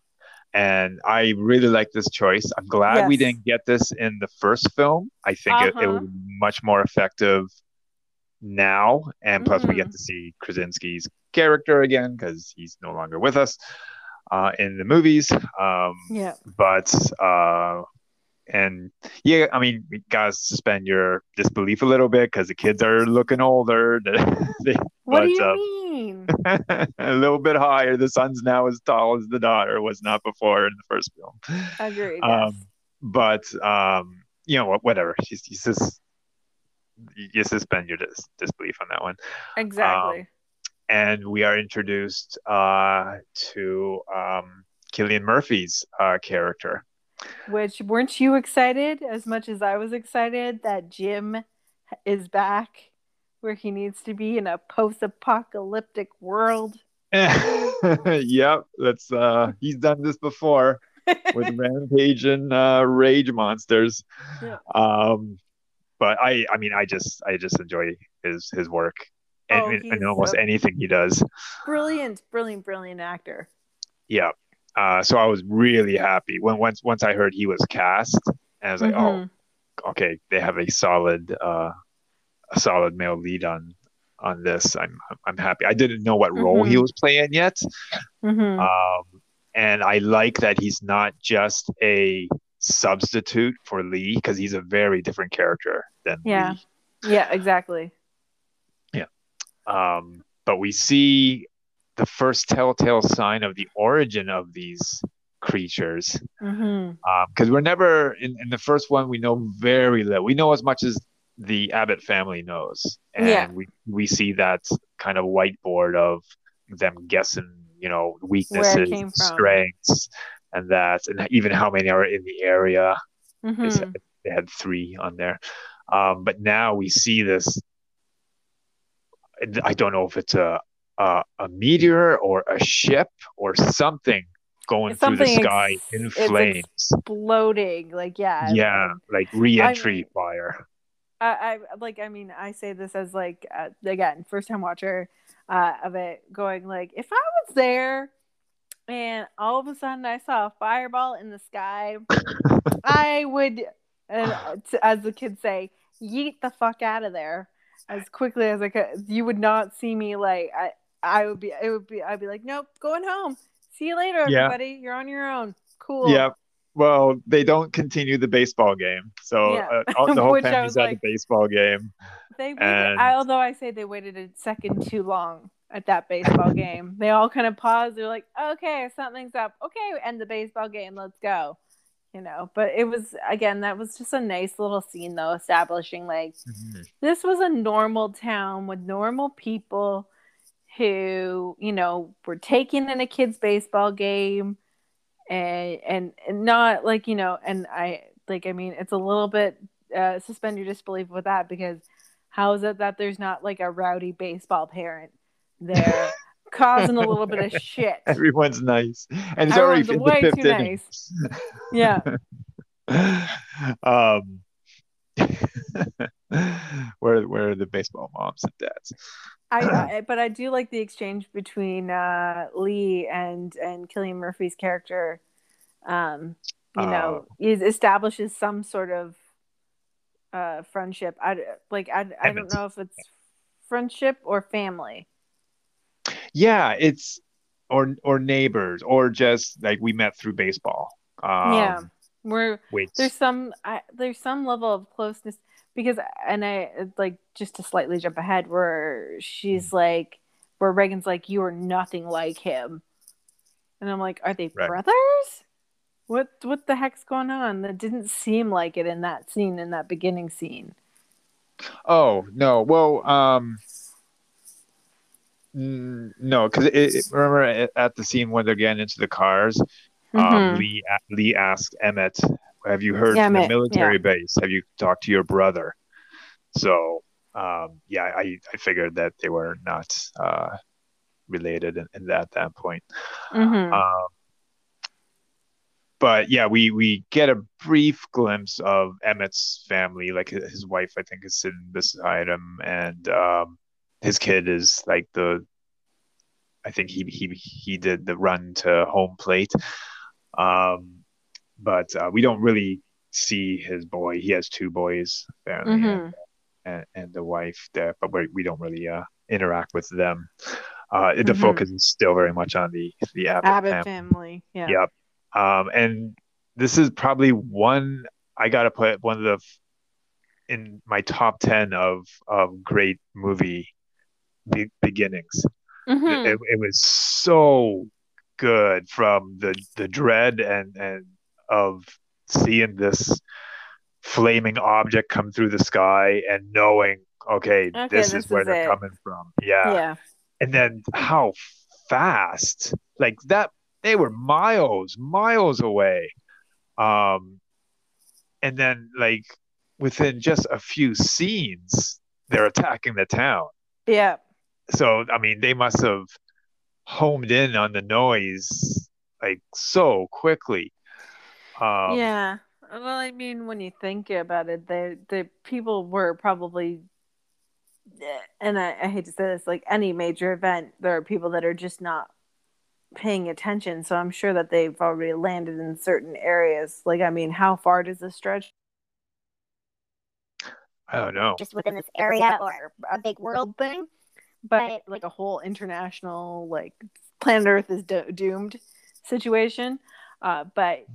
and i really like this choice i'm glad we didn't get this in the first film i think it, it Uh-huh. would be much more effective now and plus we Mhm. get to see krasinski's character again because he's no longer with us uh, in the movies um, yeah but uh and yeah i mean you gotta suspend your disbelief a little bit because the kids are looking older [laughs] They- What But, do you uh, mean? [laughs] a little bit higher the son's now as tall as the daughter was not before in the first film Agreed. um, yes. but um you know what whatever he's, he's just you suspend your dis- disbelief on that one Exactly. and we are introduced uh to um Cillian Murphy's uh character Which weren't you excited as much as I was excited that Jim is back where he needs to be in a post-apocalyptic world? [laughs] [laughs] yep, that's uh he's done this before with [laughs] rampage and uh rage monsters. Yeah. Um but I I mean I just I just enjoy his his work and, Oh, and almost a- anything he does. brilliant, brilliant, brilliant actor. Yeah. Uh so I was really happy when once once I heard he was cast and I was like, Mhm. oh okay, they have a solid uh a solid male lead on on this. I'm I'm happy. I didn't know what role he Mhm. was playing yet. Mhm. Um, and I like that he's not just a substitute for Lee because he's a very different character than Yeah. yeah, exactly. Yeah, Um, but we see the first telltale sign of the origin of these creatures because we're never in, in the first one we know very little we know as much as the abbott family knows. And Yeah. we we see that kind of whiteboard of them guessing you know weaknesses strengths and that and even how many are in the area. They, hmm they had three on there. Um, but now we see this i don't know if it's a a, a meteor or a ship or something going It's through the sky ex- in flames. Exploding, like yeah, yeah, and- like re-entry fire. I, I like I mean I say this as like uh, again first time watcher uh, of it going like if I was there and all of a sudden I saw a fireball in the sky [laughs] I would uh, t- as the kids say yeet the fuck out of there as quickly as I could. You would not see me like I I would be it would be I'd be like nope going home. See you later Yeah. everybody. You're on your own. Cool. Yeah. Well, they don't continue the baseball game, so Yeah. uh, [laughs] the whole family's at like- the baseball game. They waited, And- I, although I say they waited a second too long at that baseball game. They all kind of paused. They're like, "Okay, something's up. Okay, end the baseball game. Let's go." You know, but it was again that was just a nice little scene though, establishing like Mhm. this was a normal town with normal people who you know were taking in a kid's baseball game and and, and not like you know and i like i mean it's a little bit uh suspend your disbelief with that because how is it that there's not like a rowdy baseball parent there [laughs] causing a little bit of shit [laughs] Everyone's nice, and it's already Everyone's in way the too inning. yeah. [laughs] Um, [laughs] where where are the baseball moms and dads? I, [clears throat] I but I do like the exchange between uh, Lee and and Cillian Murphy's character. Um, you know, it establishes some sort of uh, friendship. I like I, I don't know if it's friendship or family. Yeah, it's or or neighbors or just like we met through baseball. Um, Yeah. Where Which there's some I, there's some level of closeness because and I like just to slightly jump ahead where she's like where Regan's like you are nothing like him, and I'm like are they Right. brothers? What what the heck's going on? That didn't seem like it in that scene in that beginning scene. Oh no! Well, um, mm, no, because remember at, at the scene when they're getting into the cars, um, Mhm. Lee Lee asked Emmett, "Have you heard from Emmett, the military base? Have you talked to your brother?" So, um, yeah, I I figured that they were not uh, related in, in that that point. Mhm. Um, but yeah, we we get a brief glimpse of Emmett's family. Like his, his wife, I think, is sitting beside him, and um, his kid is like the. I think he he he did the run to home plate, um, but uh, we don't really see his boy. He has two boys, apparently, and, Mhm. and and the wife there, but we we don't really uh, interact with them. Uh, the Mhm. focus is still very much on the the Abbott, Abbott family. family. Yeah. Yep. Um, and this is probably one I gotta put one of the in my top ten of of great movie be- beginnings. Mhm. It, it was so good from the the dread and and of seeing this flaming object come through the sky and knowing okay, Okay, this, this is where is they're it. coming from. Yeah yeah. and then how fast like that they were miles miles away um and then like within just a few scenes they're attacking the town Yeah. so i mean they must have homed in on the noise like so quickly um yeah. Well, I mean, when you think about it, the the people were probably, and I, I hate to say this, like any major event, there are people that are just not paying attention. So I'm sure that they've already landed in certain areas. Like, I mean, how far does this stretch? i don't know just within this area or a big world thing. But like a whole international, like planet Earth is do- doomed situation. Uh, but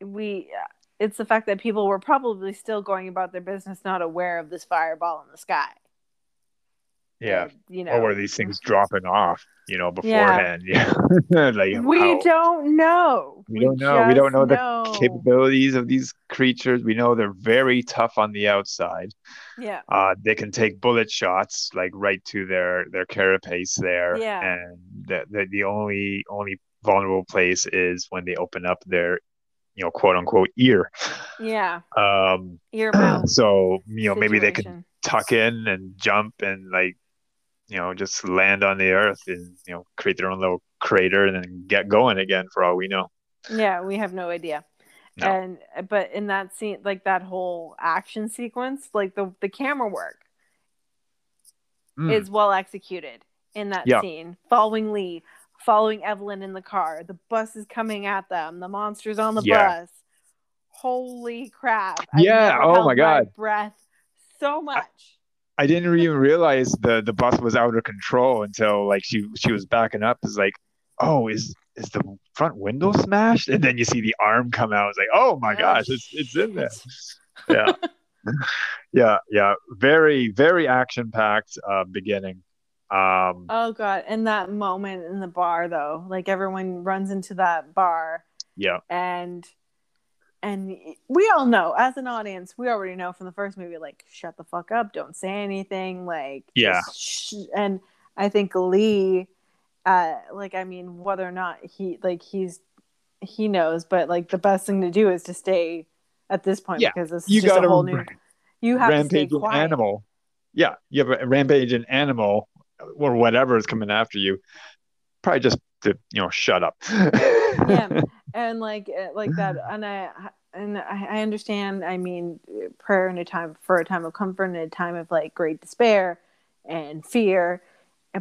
we it's the fact that people were probably still going about their business not aware of this fireball in the sky. Yeah. And, you know. or were these things dropping off you know beforehand [laughs] yeah, like we how- don't know We don't know. We don't just know the capabilities of these creatures. We know they're very tough on the outside. yeah Uh, they can take bullet shots like right to their their carapace there. Yeah. And the, the the only only vulnerable place is when they open up their, you know, quote unquote ear. yeah Um, ear mouth so you know maybe they could situation. tuck in and jump and like, you know, just land on the earth and you know create their own little crater and then get going again for all we know. Yeah we have no idea No. and but in that scene like that whole action sequence like the the camera work Mm. is well executed in that Yeah. scene. Following Lee, following Evelyn in the car, the bus is coming at them, the monsters on the Yeah. bus. Holy crap! Yeah, oh my God. breath so much. I didn't even realize the the bus was out of control until like she she was backing up. It's like, oh, is is the front window smashed? And then you see the arm come out. It's like, oh my Oh, gosh, it's it's in there. Yeah. [laughs] yeah, yeah. Very, very action packed uh, beginning. Um, Oh god, and that moment in the bar though, like everyone runs into that bar yeah, and and we all know as an audience, we already know from the first movie like shut the fuck up, don't say anything, like Yeah. just sh- and I think Lee uh like I mean whether or not he like he's he knows, but like the best thing to do is to stay at this point Yeah, because this is you just a whole new you have rampage an animal. Yeah, you have a rampage an animal or whatever is coming after you. Probably just to you know shut up. yeah [laughs] and like uh, like that and i and I, I understand i mean prayer in a time for a time of comfort and a time of like great despair and fear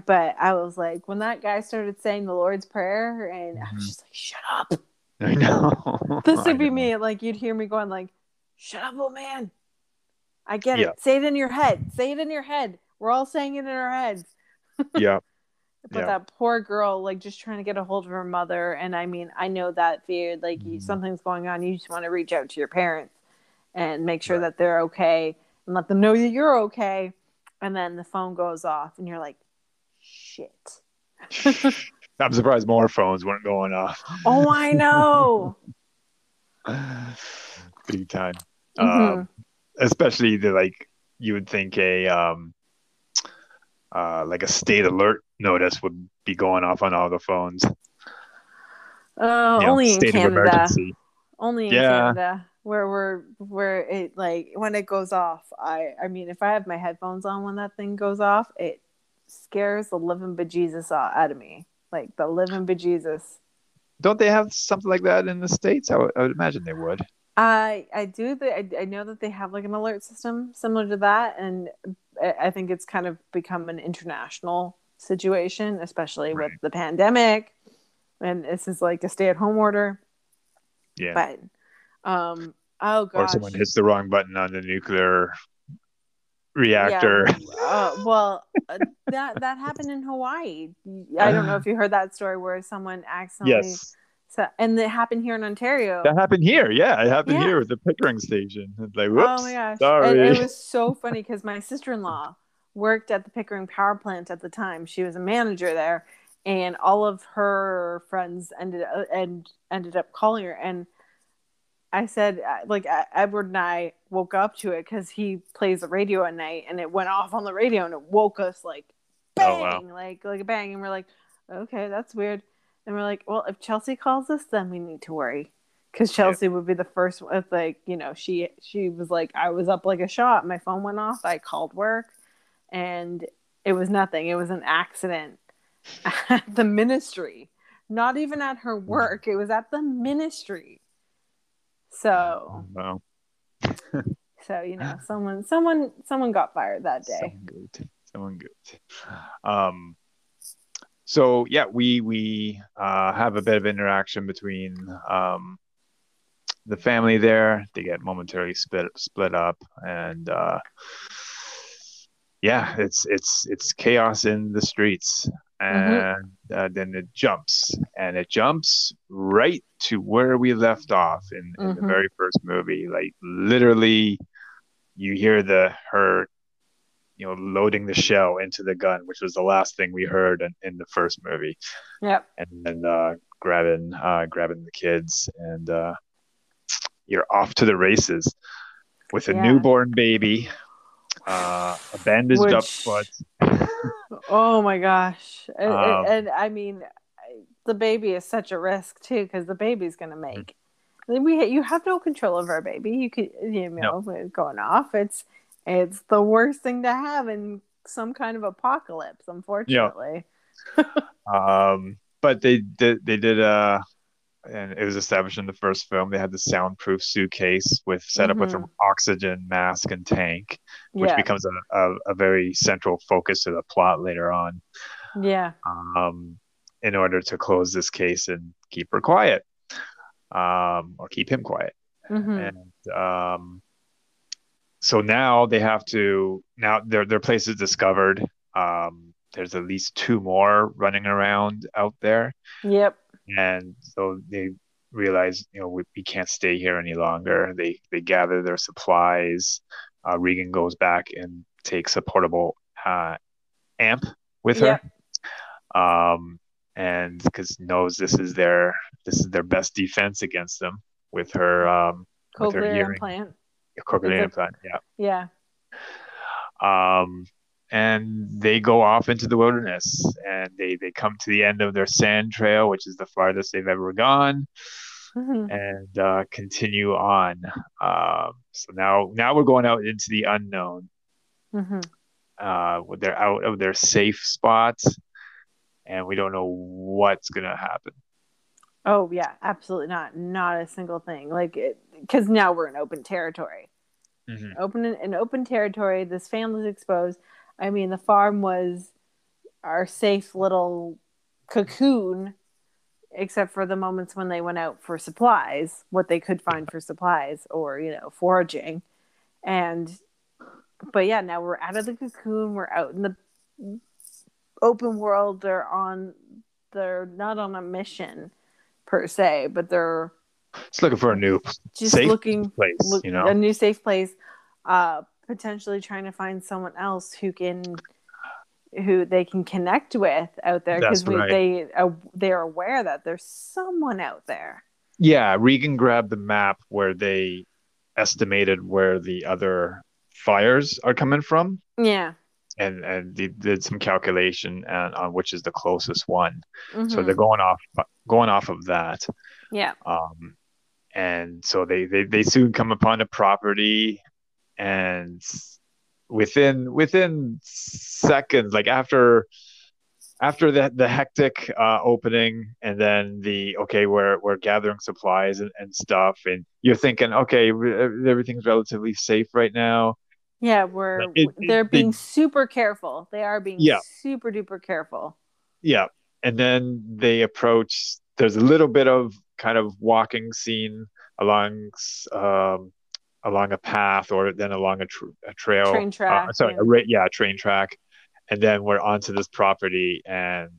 but i was like when that guy started saying the lord's prayer and i Mhm. was just like shut up [laughs] I know. [laughs] this [laughs] would be me like you'd hear me going like shut up old man i get Yeah. it say it in your head say it in your head we're all saying it in our heads Yeah, but Yeah. that poor girl like just trying to get a hold of her mother and i mean i know that fear like you, Mhm. something's going on you just want to reach out to your parents and make sure Right. that they're okay and let them know that you're okay and then the phone goes off and you're like shit [laughs] I'm surprised more phones weren't going off. oh i know [laughs] Big time. Mhm. Um, especially the like you would think a um uh like a state alert notice would be going off on all the phones. oh know, only in state canada only in Yeah. canada where we're where it like when it goes off i i mean if i have my headphones on when that thing goes off it scares the living bejesus out of me like the living bejesus Don't they have something like that in the states? I would, I would imagine they would. i i do the, I, I know that they have like an alert system similar to that and i think it's kind of become an international situation especially with the pandemic and this is like a stay-at-home order Yeah. but um oh or gosh someone hits the wrong button on the nuclear reactor. Yeah, [laughs] uh, well, uh, that that happened in Hawaii. I don't know if you heard that story where someone accidentally. yes. So, and it happened here in Ontario. That happened here. Yeah, it happened Yeah. here at the Pickering station. It's like, whoops, oh my gosh! sorry. And it was [laughs] so funny because my sister in law worked at the Pickering Power Plant at the time. She was a manager there, and all of her friends ended uh, and ended up calling her. And I said, uh, like Edward and I woke up to it because he plays the radio at night, and it went off on the radio, and it woke us like Oh, wow. bang, like like a bang, and we're like, okay, that's weird. And we're like, well, if Chelsea calls us, then we need to worry because Yeah. Chelsea would be the first. With like, you know, she she was like, I was up like a shot. My phone went off. I called work, and it was nothing. It was an accident [laughs] at the ministry, not even at her work. It was at the ministry. So, Wow. so you know, someone, someone, someone got fired that day. Someone good. Someone good. Um, so yeah, we we uh, have a bit of interaction between um, the family there. They get momentarily split split up, and uh, yeah, it's it's it's chaos in the streets, and uh, then it jumps, and it jumps right to where we left off in, in the Mhm. very first movie. Like literally, you hear the her you know, loading the shell into the gun, which was the last thing we heard in, in the first movie, Yep. and then uh, grabbing uh, grabbing the kids, and uh, you're off to the races with a Yeah. newborn baby, uh, a bandaged up Which- foot. [laughs] Oh my gosh. And, Um, and I mean, the baby is such a risk too because the baby's going to make. We you have no control over a baby. You could you know it's going off. It's it's the worst thing to have in some kind of apocalypse. Unfortunately. Yeah. [laughs] Um, but they did they did uh and it was established in the first film they had the soundproof suitcase with set up with an oxygen mask and tank which yeah. becomes a, a, a very central focus to the plot later on yeah. um, in order to close this case and keep her quiet um, or keep him quiet mm-hmm. and um, so now they have to now their their place is discovered um, there's at least two more running around out there Yep. And so they realize you know we, we can't stay here any longer they they gather their supplies uh, Regan goes back and takes a portable uh, amp with Yep. her, um, and because knows this is their this is their best defense against them with her um, with her Cochlear hearing. implant. cochlear implant. Yeah. Yeah. um, and they go off into the wilderness and they, they come to the end of their sand trail which is the farthest they've ever gone Mhm. and uh, continue on um, so now now we're going out into the unknown Mhm. uh, they're out of their safe spots and we don't know what's gonna happen Oh yeah, absolutely not. Not a single thing. Like, because now we're in open territory. Mhm. Open in open territory. This family's exposed. I mean, the farm was our safe little cocoon, except for the moments when they went out for supplies, what they could find for supplies, or you know, foraging. And, but yeah, now we're out of the cocoon. We're out in the open world. They're on. They're not on a mission per se, but they're just looking for a new just safe looking place look, you know a new safe place uh potentially trying to find someone else who can who they can connect with out there because right. they uh, they're aware that there's someone out there Yeah, Regan grabbed the map where they estimated where the other fires are coming from, yeah and and they did some calculation and on which is the closest one. So Mhm. they're going off going off of that. yeah Um, and so they, they they soon come upon a property, and within within seconds, like after after the the hectic uh, opening, and then the okay, we're we're gathering supplies and, and stuff, and you're thinking, okay, re- everything's relatively safe right now. yeah we're it- it- they're they- being super careful they are being Yeah. super duper careful Yeah, and then they approach. There's a little bit of kind of walking scene along um, along a path, or then along a, tr- a trail. Train track, Uh, sorry, yeah. a ra- yeah, a train track, and then we're onto this property, and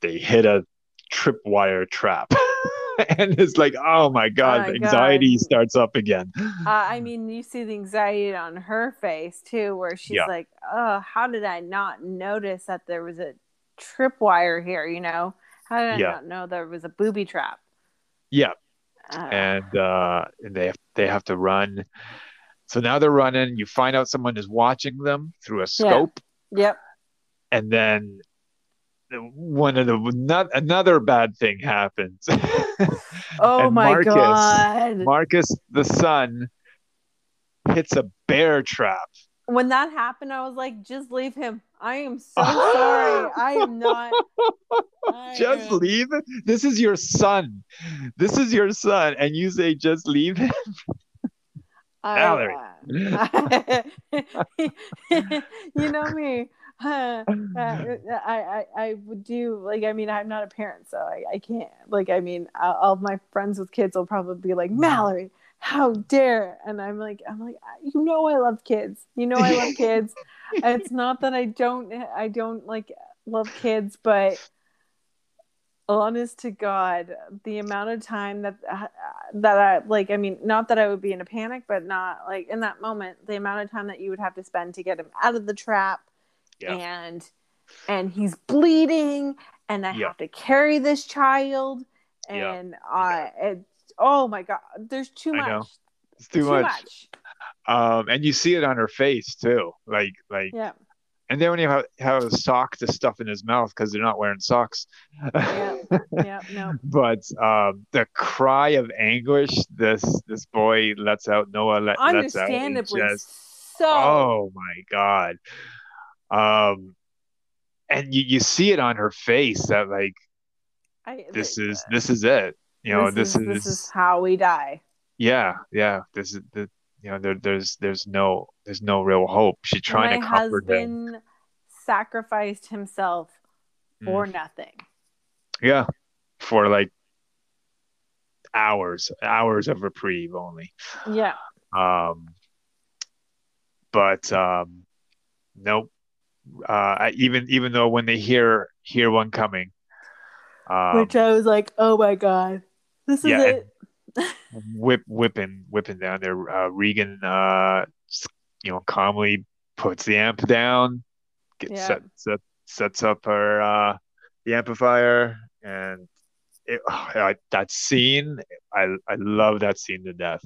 they hit a tripwire trap, [laughs] and it's like, oh my god, Oh my anxiety God. starts up again. uh, i mean you see the anxiety on her face too where she's Yeah. like oh how did i not notice that there was a tripwire here you know how did i Yeah. not know there was a booby trap Yeah, Uh, and uh, and they they have to run. So now they're running. You find out someone is watching them through a scope, yep and then one of the not, another bad thing happens. [laughs] oh my Marcus- god Marcus, the son, hits a bear trap. When that happened i was like just leave him i am so sorry i am not [laughs] I Just am- leave it. This is your son. This is your son, and you say just leave him. Valerie. I, [laughs] you know me. [laughs] Uh, I, I I would do like I mean I'm not a parent so I, I can't like I mean all all of my friends with kids will probably be like Mallory how dare and I'm like I'm like you know I love kids you know I love [laughs] kids it's not that I don't I don't like love kids but honest to God the amount of time that uh, that I like I mean not that I would be in a panic but not like in that moment the amount of time that you would have to spend to get him out of the trap Yeah. and and he's bleeding and I Yeah. have to carry this child Yeah. and I it, oh my god there's too I much know. It's too, much. much. Um, and you see it on her face too. Like like yeah And then when you have, have a sock to stuff in his mouth because they're not wearing socks. Yeah. [laughs] yeah no but um, the cry of anguish this this boy lets out, Noah let, lets out. understandably so oh my god. Um, and you, you see it on her face that like I, this th- is this is it. You know this, is, this is how we die yeah yeah this is the you know there, there's there's no there's no real hope. She's trying my to comfort him. husband sacrificed himself for nothing Yeah, for like hours, hours of reprieve only. yeah Um, but um, nope. Uh, even even though when they hear hear one coming, um, which i was like oh my god this is yeah, it whip whipping whipping down there, uh, Regan, uh, you know, calmly puts the amp down, gets Yeah. set, set, sets up her uh, the amplifier, and it, I, that scene, I I love that scene to death.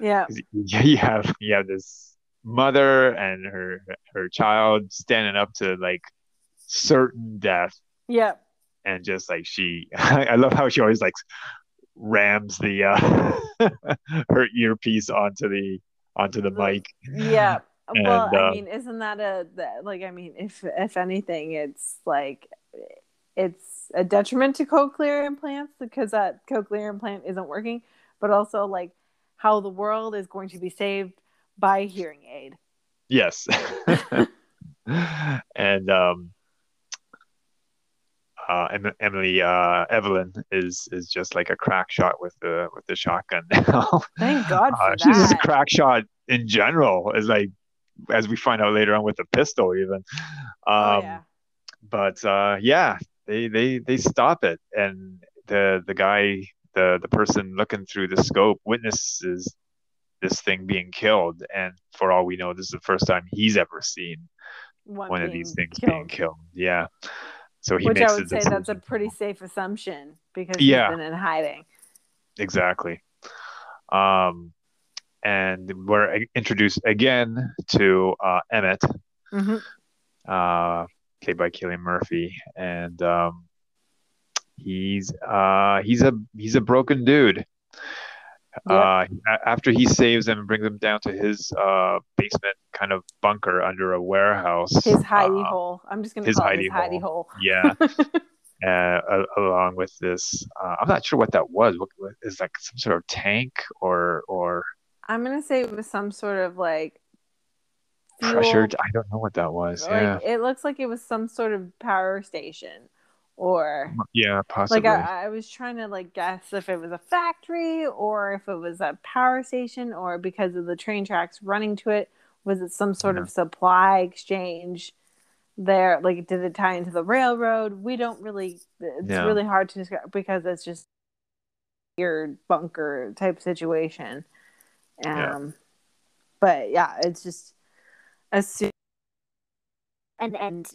Yeah, [laughs] You have you have this mother and her her child standing up to like certain death, Yeah. and just like she, [laughs] I love how she always like rams the uh, [laughs] her earpiece onto the onto the mic. Yeah. well, And, I um, mean, isn't that a like? I mean, if if anything, it's like it's a detriment to cochlear implants because that cochlear implant isn't working, but also like how the world is going to be saved by hearing aid. Yes. [laughs] [laughs] and um uh Emily uh Evelyn is is just like a crack shot with the with the shotgun [laughs] now. Thank God for Uh, she's just a crack shot in general, is like as we find out later on with the pistol even. Um oh yeah. but uh yeah, they they they stop it and the the guy the the person looking through the scope witnesses this thing being killed and for all we know this is the first time he's ever seen One, one of these things killed. being killed. Yeah. So he Which makes I would say that's a pretty safe assumption because Yeah. he's been in hiding. exactly. Um, and we're introduced again to uh, Emmett, hmm uh, played by Cillian Murphy, and um, he's uh, he's a he's a broken dude. Uh, after he saves them and brings them down to his uh, basement kind of bunker under a warehouse. His hidey uh, hole. I'm just going to his call it his hidey hidey hole. Yeah. [laughs] uh, along with this, uh, I'm not sure what that was. What, what is like some sort of tank or or I'm going to say it was some sort of like pressure? I don't know what that was. like yeah, it looks like it was some sort of power station or yeah, possibly. like I, I was trying to like guess if it was a factory or if it was a power station or because of the train tracks running to it was it some sort Yeah. of supply exchange there like did it tie into the railroad we don't really it's Yeah. really hard to describe because it's just weird bunker type situation um Yeah. but yeah it's just as soon And and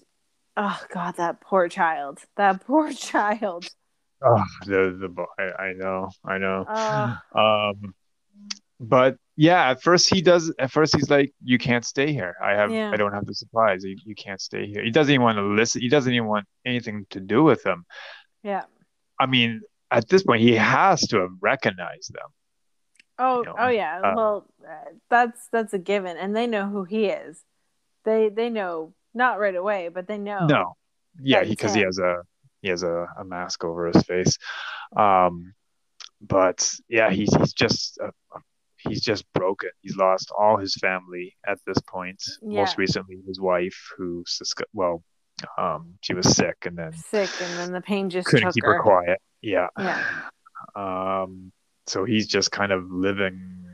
oh god that poor child that poor [laughs] child oh, the the I, I know, I know. uh, Um, but yeah, at first he does. At first he's like, "You can't stay here. I have. Yeah. I don't have the supplies. You, you can't stay here." He doesn't even want to listen. He doesn't even want anything to do with them. yeah I mean, at this point, he has to have recognized them. Oh, you know, oh yeah. uh, well, that's that's a given, and they know who he is. They they know not right away, but they know. No, yeah, because he can. has a he has a, a mask over his face. Um, but yeah, he's he's just uh, he's just broken. He's lost all his family at this point. Most recently, his wife, who well, um, she was sick and then sick, and then the pain just couldn't keep her. her quiet. Yeah. Yeah. Um, so he's just kind of living,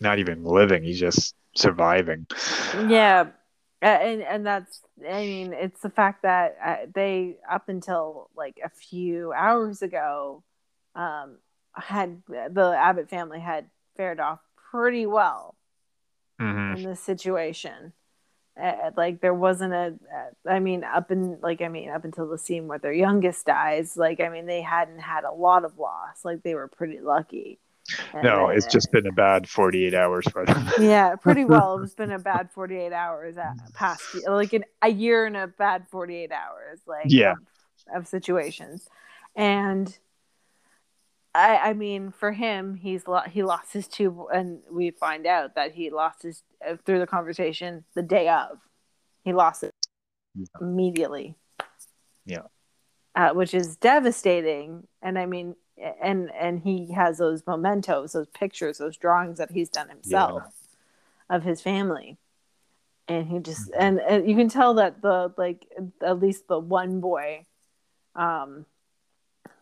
not even living. He's just surviving. Yeah, and and that's I mean it's the fact that uh, they up until like a few hours ago, um, had the Abbott family had fared off pretty well hmm in this situation. Uh, like there wasn't a, uh, I mean, up in like I mean, up until the scene where their youngest dies, like I mean, they hadn't had a lot of loss. Like they were pretty lucky. No, it's just been a bad 48 hours for them. [laughs] yeah, pretty well. It's been a bad forty eight hours at past, like an, a year and a bad forty eight hours, like Yeah. of, of situations, and I, I mean, for him, he's lo- he lost his two, and we find out that he lost his uh, through the conversation the day of. He lost it Yeah. immediately. Yeah. uh, which is devastating. And I mean, and and he has those mementos, those pictures, those drawings that he's done himself of his family. And he just and, and you can tell that the like at least the one boy, um,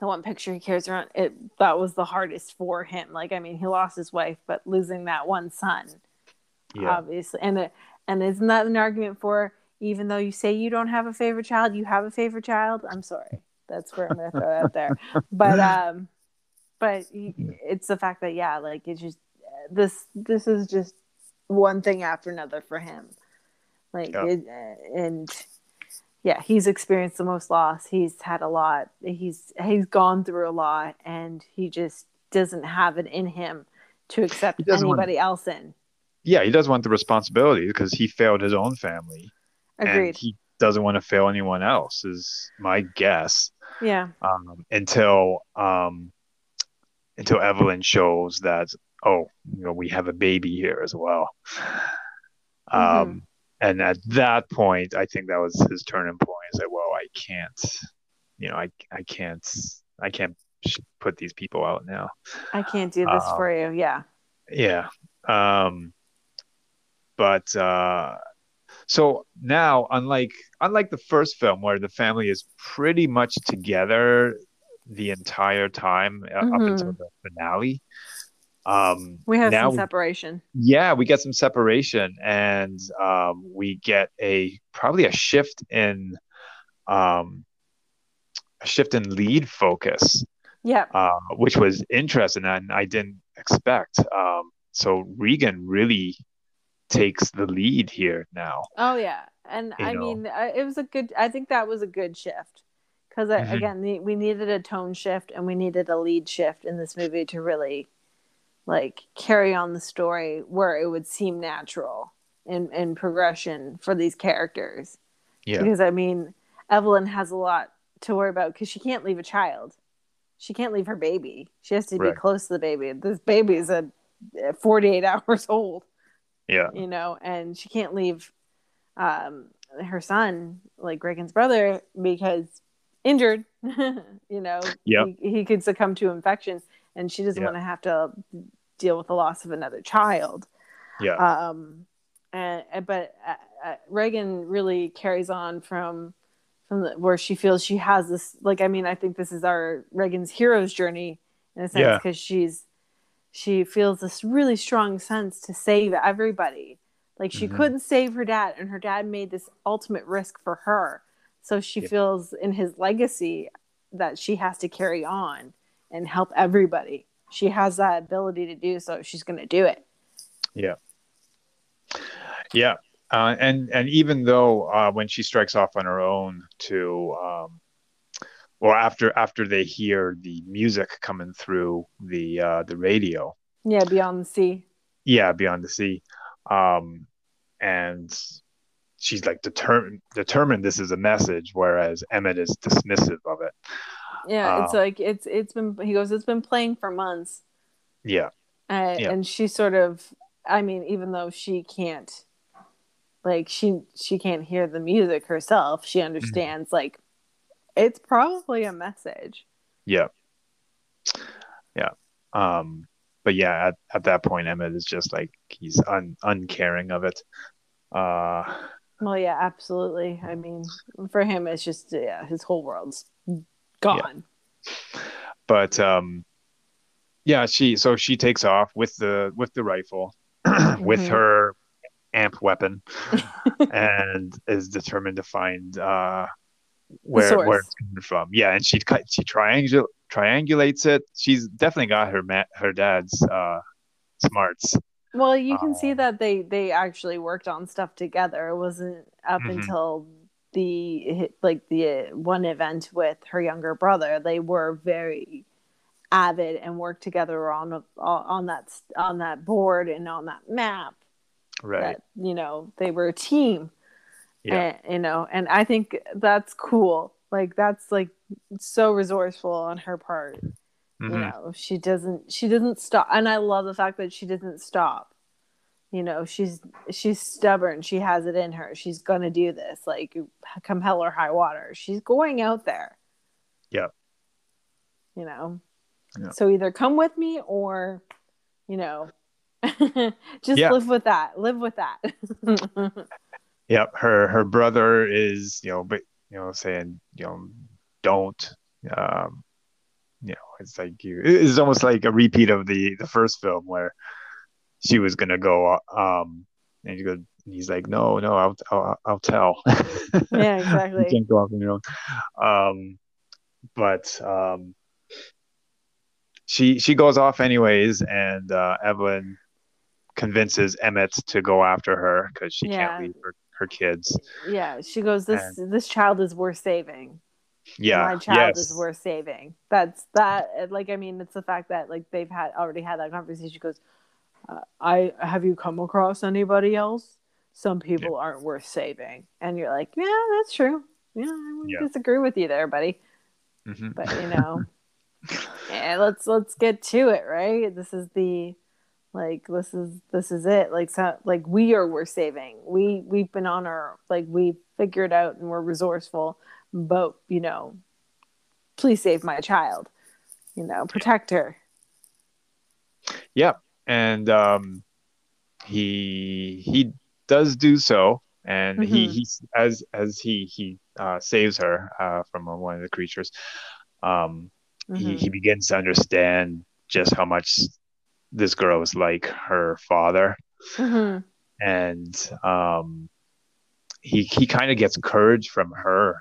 the one picture he carries around it that was the hardest for him. Like I mean, he lost his wife, but losing that one son, Yeah. obviously, and it, and isn't that an argument for even though you say you don't have a favorite child, you have a favorite child? I'm sorry, that's where I'm gonna throw it out there. But [laughs] um, but it's the fact that yeah, like it's just this this is just one thing after another for him. Like, Yeah. it, and yeah, he's experienced the most loss. He's had a lot. He's he's gone through a lot, and he just doesn't have it in him to accept doesn't want- anybody else in. Yeah, he does want the responsibility because he failed his own family, and Agreed. he doesn't want to fail anyone else. Is my guess. Yeah. um, until um, until Evelyn shows that oh you know we have a baby here as well. Um, Mm-hmm. and at that point, I think that was his turning point. Is like, well, I can't, you know, I I can't I can't put these people out now. I can't do this Um, for you. Yeah. Yeah. Um, but uh, so now, unlike unlike the first film where the family is pretty much together the entire time uh, up Mhm. until the finale, um, We have now some separation. yeah, we get some separation, and um, we get a probably a shift in um, a shift in lead focus Yeah. uh, which was interesting and I didn't expect. Um, so Regan really takes the lead here now. Oh yeah, and You I know. mean, uh, it was a good. I think that was a good shift because uh, Mhm. again, we needed a tone shift and we needed a lead shift in this movie to really like carry on the story where it would seem natural in in progression for these characters. Yeah, Because I mean, Evelyn has a lot to worry about because she can't leave a child. She can't leave her baby. She has to be Right. close to the baby. This baby is a uh, 48 [laughs] hours old yeah, you know, and she can't leave um, her son, like Regan's brother, because injured, [laughs] you know, Yep. he, he could succumb to infection, and she doesn't Yeah. want to have to deal with the loss of another child. yeah, Um, and but uh, uh, Regan really carries on from from the, where she feels she has this. Like, I mean, I think this is our Regan's hero's journey in a sense Yeah. because she's she feels this really strong sense to save everybody. Like she Mhm. couldn't save her dad, and her dad made this ultimate risk for her. So she Yeah. feels in his legacy that she has to carry on and help everybody. She has that ability to do so. She's going to do it. Yeah. Yeah. Uh, and and even though uh, when she strikes off on her own to um, or after after they hear the music coming through the uh, the radio, Yeah, beyond the sea. yeah, beyond the sea, um, and she's like determined determined this is a message, whereas Emmett is dismissive of it. Yeah, it's Um, like it's it's been he goes it's been playing for months, Yeah, uh, Yeah. and she sort of I mean even though she can't like she she can't hear the music herself, she understands like it's probably a message. Yeah. Yeah. Um, but yeah, at, at that point, Emmett is just like he's un, uncaring of it. Uh, Well, yeah, absolutely. I mean, for him, it's just yeah, his whole world's gone. but um, yeah, she so she takes off with the with the rifle, [clears throat] with Mhm. her amp weapon, [laughs] and is determined to find uh where where it's coming from. Yeah, and she she triangul triangulates it. She's definitely got her ma- her dad's uh smarts. Well, you can see Um, that they they actually worked on stuff together. It wasn't up Mhm. until the like the one event with her younger brother. They were very avid and worked together on on that on that board and on that map. Right. That you know they were a team. Yeah. And, you know, and I think that's cool. Like that's like so resourceful on her part you Mhm. know she doesn't she doesn't stop and i love the fact that she doesn't stop you know she's she's stubborn she has it in her she's gonna do this like come hell or high water she's going out there Yeah. you know Yeah. so either come with me or you know [laughs] just Yeah. live with that live with that [laughs] Yep, her her brother is you know, but you know, saying you know, don't. Um, you know, it's like you. It's almost like a repeat of the the first film where she was gonna go. Um, and you go. He's like, no, no, I'll I'll, I'll tell. [laughs] yeah you exactly can't go off on your own. Um, but um, she she goes off anyways, and uh, Evelyn convinces Emmett to go after her because she Yeah. can't leave her, her kids. Yeah, she goes. This this child is worth saving. Yeah, my child yes. is worth saving. That's that. Like, I mean, it's the fact that like they've had already had that conversation. She goes, uh, "I have you come across anybody else? Some people aren't worth saving." And you're like, "Yeah, that's true. Yeah, I wouldn't Yeah. disagree with you there, buddy." Mhm. But you know, yeah, [laughs] let's let's get to it. Right? This is the like this is this is it. Like so, like we are worth saving. We we've been on our like we figured out and we're resourceful but you know please save my child you know protect her Yeah. and um, he he does do so, and he Mhm. he's as as he he uh, saves her uh, from one of the creatures. Um, he, Mhm. he begins to understand just how much this girl is like her father, Mhm. and um, he he kind of gets courage from her.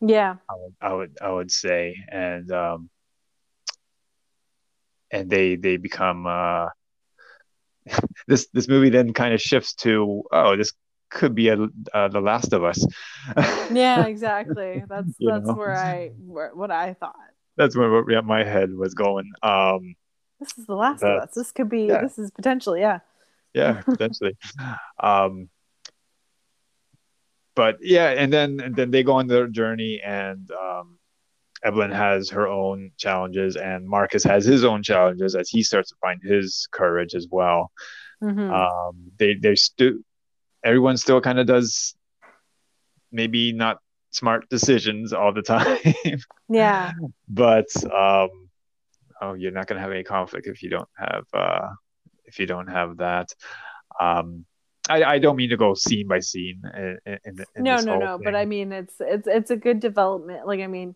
yeah I would I would I would say, and um, and they they become uh, [laughs] this this movie then kind of shifts to oh this could be a uh, the Last of Us. yeah [laughs] exactly that's that's know? where i where, what i thought That's where yeah, my head was going. Um, this is the last of us this could be yeah. this is potentially yeah yeah, [laughs] potentially. um, but yeah, and then and then they go on their journey, and um, Evelyn has her own challenges, and Marcus has his own challenges as he starts to find his courage as well. Mhm. Um, they they still everyone still kind of does maybe not smart decisions all the [laughs] time, yeah but um, oh, you're not gonna have any conflict if you don't have uh, if you don't have that. Um, I, I don't mean to go scene by scene. In, in, in no no no but i mean it's it's it's a good development like i mean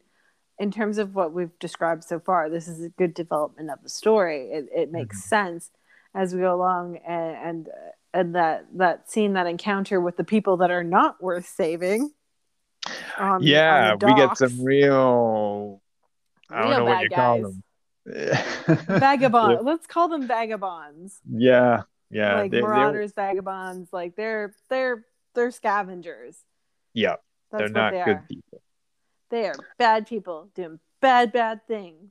in terms of what we've described so far this is a good development of the story it, it makes Mm-hmm. sense as we go along and and, and that that scene that encounter with the people that are not worth saving on, yeah, we get some real. I don't know what you call them. Vagabond [laughs] let's call them vagabonds Yeah, yeah. like they- marauders vagabonds like they're they're they're scavengers yeah, that's they're not they good people. they are bad people doing bad bad things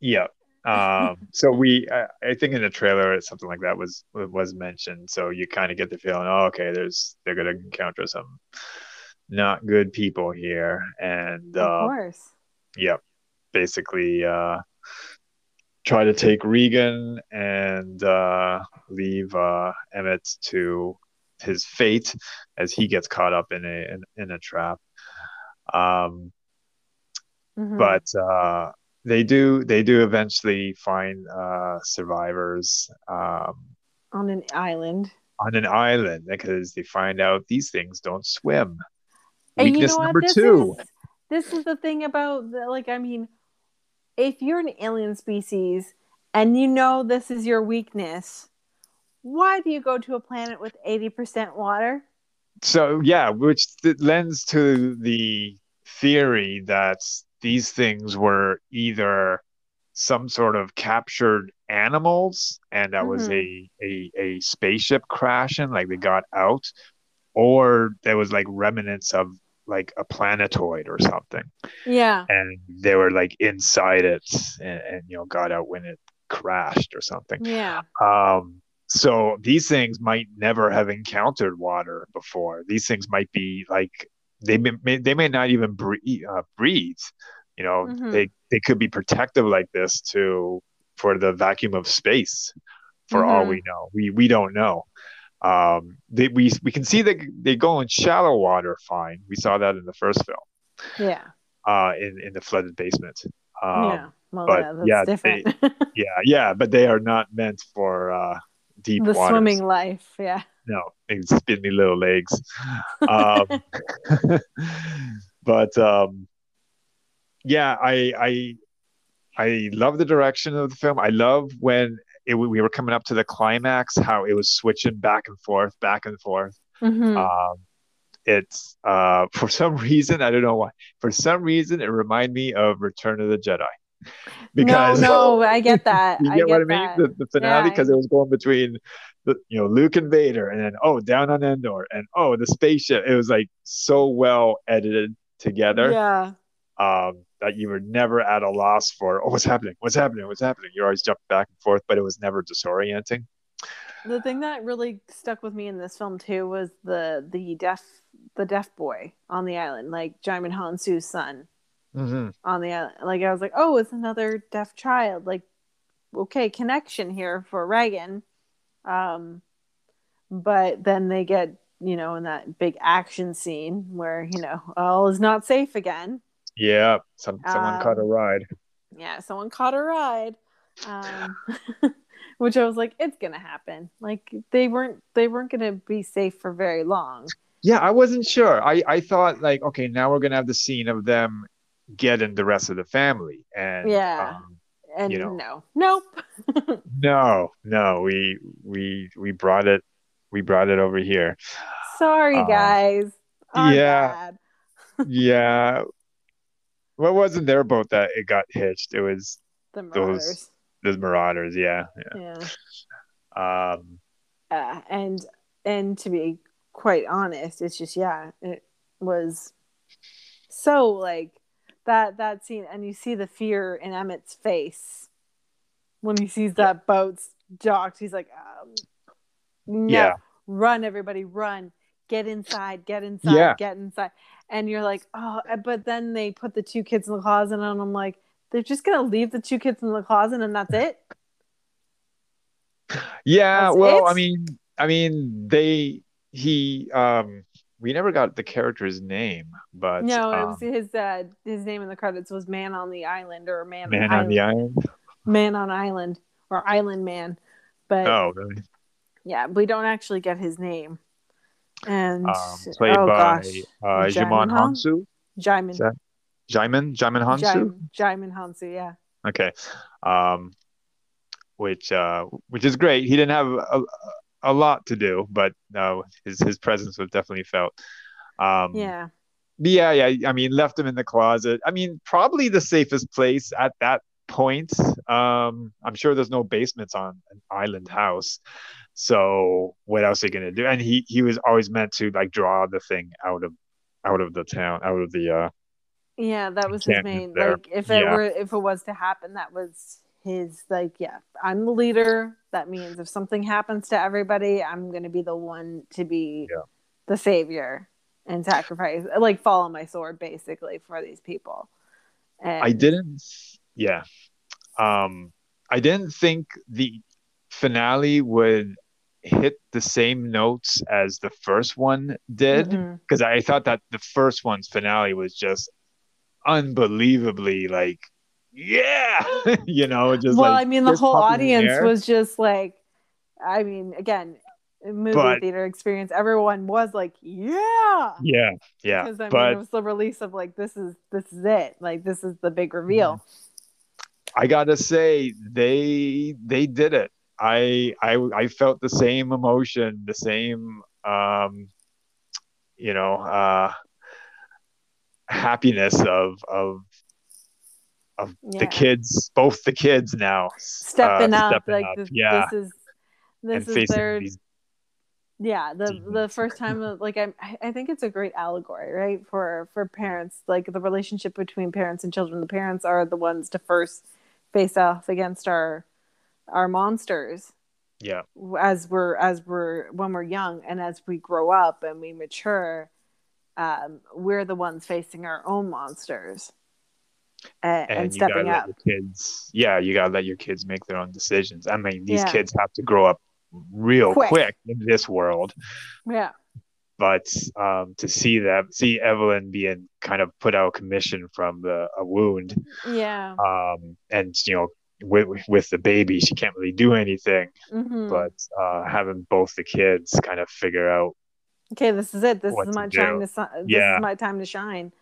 Yeah. [laughs] Um, so we, I, I think in the trailer, something like that was was mentioned. So you kind of get the feeling, oh, okay, there's they're gonna encounter some not good people here, and of uh, course yep, basically uh, try to take Regan and uh, leave uh, Emmett to his fate as he gets caught up in a in, in a trap. Um, Mhm. but uh, they do they do eventually find uh, survivors um, on an island on an island because they find out these things don't swim. And you Weakness know what? number This two. Is, this is the thing about the, like I mean, if you're an alien species and you know this is your weakness, why do you go to a planet with eighty percent water? So yeah, which lends to the theory that these things were either some sort of captured animals and that was mm-hmm. a, a a spaceship crashing like they got out or there was like remnants of like a planetoid or something Yeah. and they were like inside it and, and you know got out when it crashed or something Yeah. um so these things might never have encountered water before these things might be like they may, they may not even breathe, uh, breathe you know Mhm. they they could be protective like this to for the vacuum of space for all Mhm. we know we we don't know um they we we can see that they go in shallow water fine we saw that in the first film Yeah. uh in in the flooded basement um yeah. Well, but, yeah, that's yeah, different. [laughs] yeah yeah but they are not meant for uh deep the waters. swimming life. Yeah. no they spin little legs um [laughs] but um yeah i i i love the direction of the film i love when it, we were coming up to the climax how it was switching back and forth back and forth Mhm. um it's uh [laughs] for some reason i don't know why for some reason it reminded me of return of the jedi no, no, [laughs] I get that. you I get get what I mean? The, the finale Yeah, because it was going between the you know Luke and Vader, and then oh down on Endor, and oh the spaceship. It was like so well edited together Yeah. um, that you were never at a loss for oh what's happening, what's happening, what's happening. You're always jumping back and forth, but it was never disorienting. The thing that really stuck with me in this film too was the the deaf the deaf boy on the island, like Jaimin Hansu's son Mm-hmm. on the island. Like I was like, oh, it's another deaf child. Like, okay, connection here for Regan. Um, but then they get you know in that big action scene where you know all is not safe again. Yeah, some someone Um, caught a ride. yeah, someone caught a ride. Um, [laughs] which I was like, it's gonna happen. Like they weren't they weren't gonna be safe for very long. Yeah, I wasn't sure. I I thought like okay now we're gonna have the scene of them getting the rest of the family, and Yeah. um, And You know. no, nope. [laughs] no, no, we we we brought it we brought it over here. Sorry, Uh, guys. Yeah. [laughs] yeah. What wasn't their boat that it got hitched? It was The those- Marauders. the Marauders. Yeah. Yeah. yeah. Um. Uh, and and to be quite honest, it's just yeah, it was so like that that scene, and you see the fear in Emmett's face when he sees that boat's docked. He's like, um, no, Yeah. run, everybody, run, get inside, get inside, Yeah. get inside, and you're like, oh, but then they put the two kids in the closet, and I'm like, they're just gonna leave the two kids in the closet, and that's it. Yeah. That's well, it? I mean, I mean, they he um we never got the character's name, but No, it um, was his uh, his name in the credits was Man on the Island or Man, Man Island, on the Island. Man on Island or Island Man. But Oh, really? yeah, we don't actually get his name. And Um, played oh by uh, Jaimin Jimon Hansu. Jaimin Jaimin? Jaimin Hansu? Jaim- Jaimin Hansu, yeah. Okay. Um, which uh, which is great. He didn't have a, a lot to do, but uh, his his presence was definitely felt. Um, Yeah. yeah, yeah. I mean, left him in the closet. I mean, probably the safest place at that point. Um, I'm sure there's no basements on an island house. So what else are you gonna do? And he he was always meant to like draw the thing out of out of the town, out of the uh Yeah, that was his main there. like if it Yeah. were if it was to happen, that was his like, yeah, I'm the leader. That means if something happens to everybody, I'm gonna be the one to be Yeah. the savior and sacrifice like fall on my sword basically for these people. And I didn't. Yeah. Um, I didn't think the finale would hit the same notes as the first one did mm-hmm. because I thought that the first one's finale was just unbelievably like, yeah, [laughs] you know, just well, like I mean, the whole in the audience was just like, I mean, again, movie But- theater experience. Everyone was like, yeah, yeah, yeah, because I mean, but it was the release of like, this is this is it. Like, this is the big mm-hmm. reveal. I gotta say they they did it. I I I felt the same emotion, the same um, you know, uh, happiness of of of Yeah. the kids, both the kids now Stepping uh, up, stepping like up, this, yeah, this is this and is their these. yeah the the first time like I I think it's a great allegory right for for parents like the relationship between parents and children. The parents are the ones to first face off against our our monsters Yeah, as we're as we're when we're young and as we grow up and we mature um, we're the ones facing our own monsters and, and, and stepping up your kids. Yeah, you gotta let your kids make their own decisions. I mean, these Yeah. kids have to grow up real Quick. quick in this world. yeah but um, to see them, see Evelyn being kind of put out of commission from the, a wound, yeah um, and you know, with with the baby, she can't really do anything. Mhm. But uh, having both the kids kind of figure out, okay this is it this is my do. time to this Yeah. is my time to shine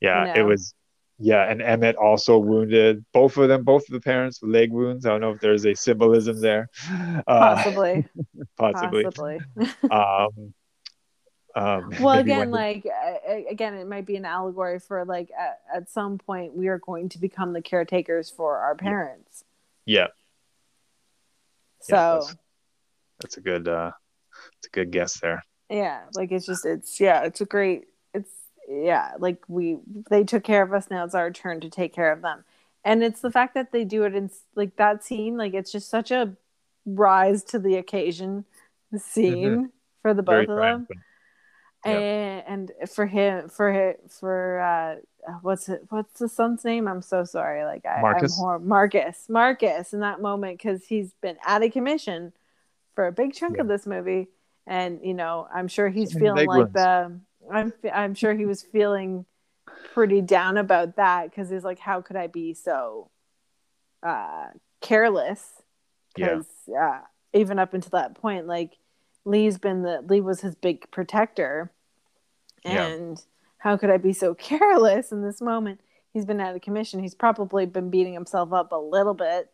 yeah, You it was, yeah, and Emmett also wounded. Both of them, both of the parents, with leg wounds. I don't know if there's a symbolism there, uh, possibly [laughs] possibly. possibly [laughs] um, Um, [laughs] well again like uh, again it might be an allegory for like at, at some point we are going to become the caretakers for our parents yeah, so Yeah, that's- that's a good uh, it's a good guess there. yeah like it's just it's yeah it's a great it's yeah like we they took care of us now it's our turn to take care of them and it's the fact that they do it in like that scene like it's just such a rise to the occasion scene for the Mm-hmm. Very both of them. Yep. and, for him for for uh what's it what's the son's name i'm so sorry like I, Marcus? I'm hor- marcus marcus in that moment because he's been out of commission for a big chunk of this movie and you know i'm sure he's So feeling like ones. the i'm i'm sure he was feeling pretty down about that because he's like how could i be so uh careless Yeah. because uh, even up until that point like lee's been the lee was his big protector Yeah. and how could i be so [laughs] careless in this moment he's been out of commission he's probably been beating himself up a little bit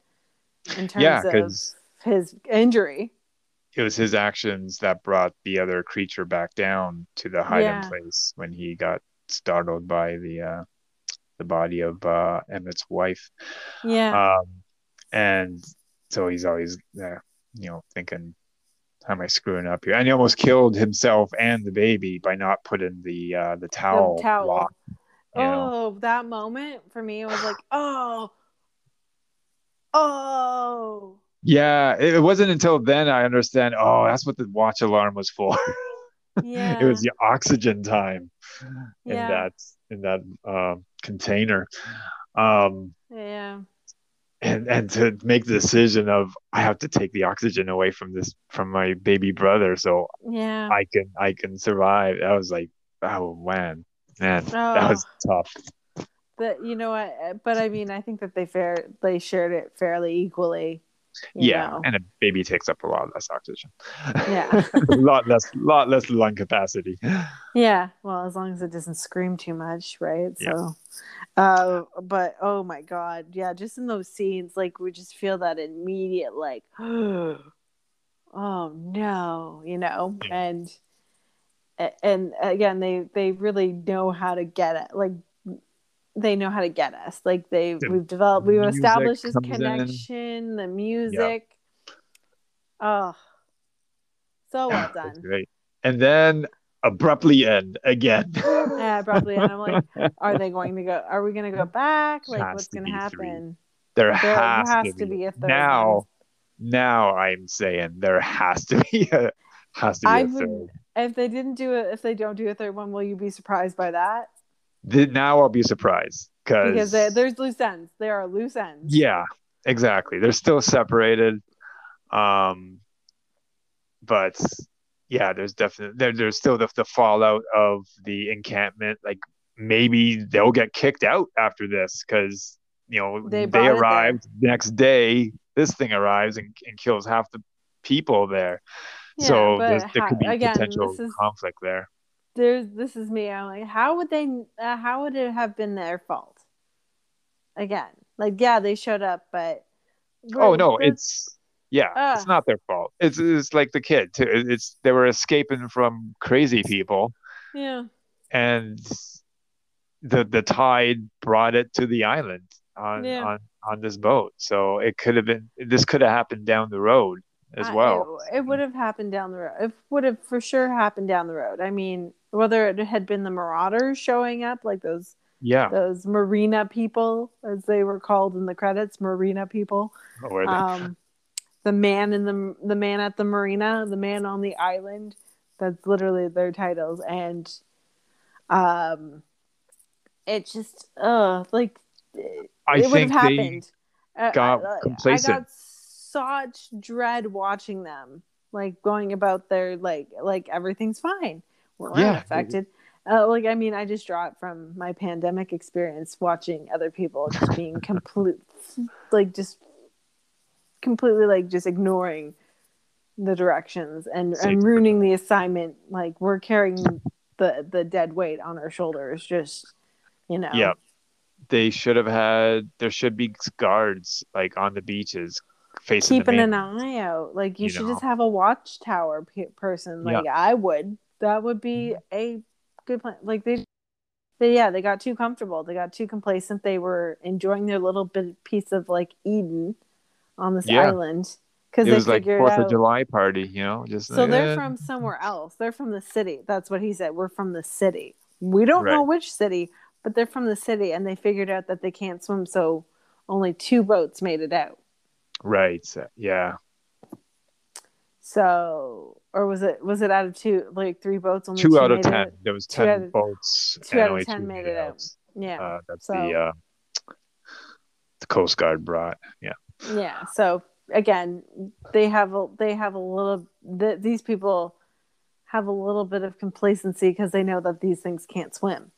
in terms Yeah, of his injury it was his actions that brought the other creature back down to the hiding Yeah. place when he got startled by the uh, the body of uh, Emmett's wife. yeah Um, and so he's always, uh, you know, thinking, "How am I screwing up here?" And he almost killed himself and the baby by not putting the uh, the towel, the towel lock. You know? oh that moment for me it was like oh oh Yeah, it, wasn't until then I understand. Oh, that's what the watch alarm was for. [laughs] yeah it was the oxygen time in Yeah. that in that um, container. Um, yeah and and to make the decision of I have to take the oxygen away from this from my baby brother so yeah I can I can survive. I was like, oh man, man, that Oh. was tough. that you know what but i mean i think that they fair they shared it fairly equally Yeah, know. and a baby takes up a lot less oxygen. Yeah. a [laughs] lot less, lot less lung capacity. Yeah, well, as long as it doesn't scream too much, right? Yeah. Uh, but oh my god, yeah, just in those scenes, like we just feel that immediate, like, [gasps] oh no, you know, Yeah. and and again, they they really know how to get it, like they know how to get us, like they The we've developed, we've established this comes in. connection, the music, oh, so well That's done. great. And then abruptly end again. [laughs] Yeah, abruptly, and I'm like, are they [laughs] going to go? Are we going to go back? Like, Has what's going to happen? there, There has, has to, to be. be a third now. one. Now I'm saying there has to be a has to be I a third. if they didn't do it, if they don't do a third one, will you be surprised by that? Th- now I'll be surprised Because they, there's loose ends. There are loose ends. yeah, exactly. They're still separated. Um, but yeah, there's definitely there, there's still the, the fallout of the encampment. Like maybe they'll get kicked out after this because you know They they, brought it there. arrived next day. This thing arrives and, and kills half the people there. Yeah, so there how- could be again, potential is- conflict there. There's this is me. I'm like, how would they? Uh, how would it have been their fault? Again, like, yeah, they showed up, but Oh no, it's yeah, Ah. it's not their fault. It's it's like the kid too. It's they were escaping from crazy people, yeah, and the the tide brought it to the island on Yeah. on on this boat. So it could have been this could have happened down the road as I- well. It, it would have happened down the road. It would have for sure happened down the road. I mean, whether it had been the Marauders showing up, like those Yeah, those Marina people, as they were called in the credits, Marina people. the, Um, the man in the the man at the marina, the man on the island. That's literally their titles, and um, it just uh like I it would have happened. Uh, got I- I- complacent. I got such dread watching them, like going about their like like everything's fine. We're not Yeah. affected. Uh, like I mean, I just draw it from my pandemic experience watching other people just being [laughs] complete, like just completely like just ignoring the directions and and ruining the assignment. Like we're carrying the the dead weight on our shoulders. Just you know. yeah, they should have had. There should be guards like on the beaches facing the keeping an eye out. Like you, you should know. just have a watchtower pe- person. Yeah. Like I would that would be mm-hmm. a good plan. Like they, they yeah, they got too comfortable. They got too complacent. They were enjoying their little bit piece of like Eden on this Yeah. island because It they was like Fourth out. of July party, you know, just So like, they're eh. from somewhere else. They're from the city. That's what he said. We're from the city. We don't know which city, but they're from the city, and they figured out that they can't swim, so only two boats made it out. right. Yeah, So, or was it was it out of two, like three boats? Only two out of ten. It? There was Two ten of- boats, two out of only 10 made made it out. out. Yeah, Uh, that's So- the uh, the Coast Guard brought. Yeah, yeah. So again, they have a they have a little. Th- these people have a little bit of complacency because they know that these things can't swim.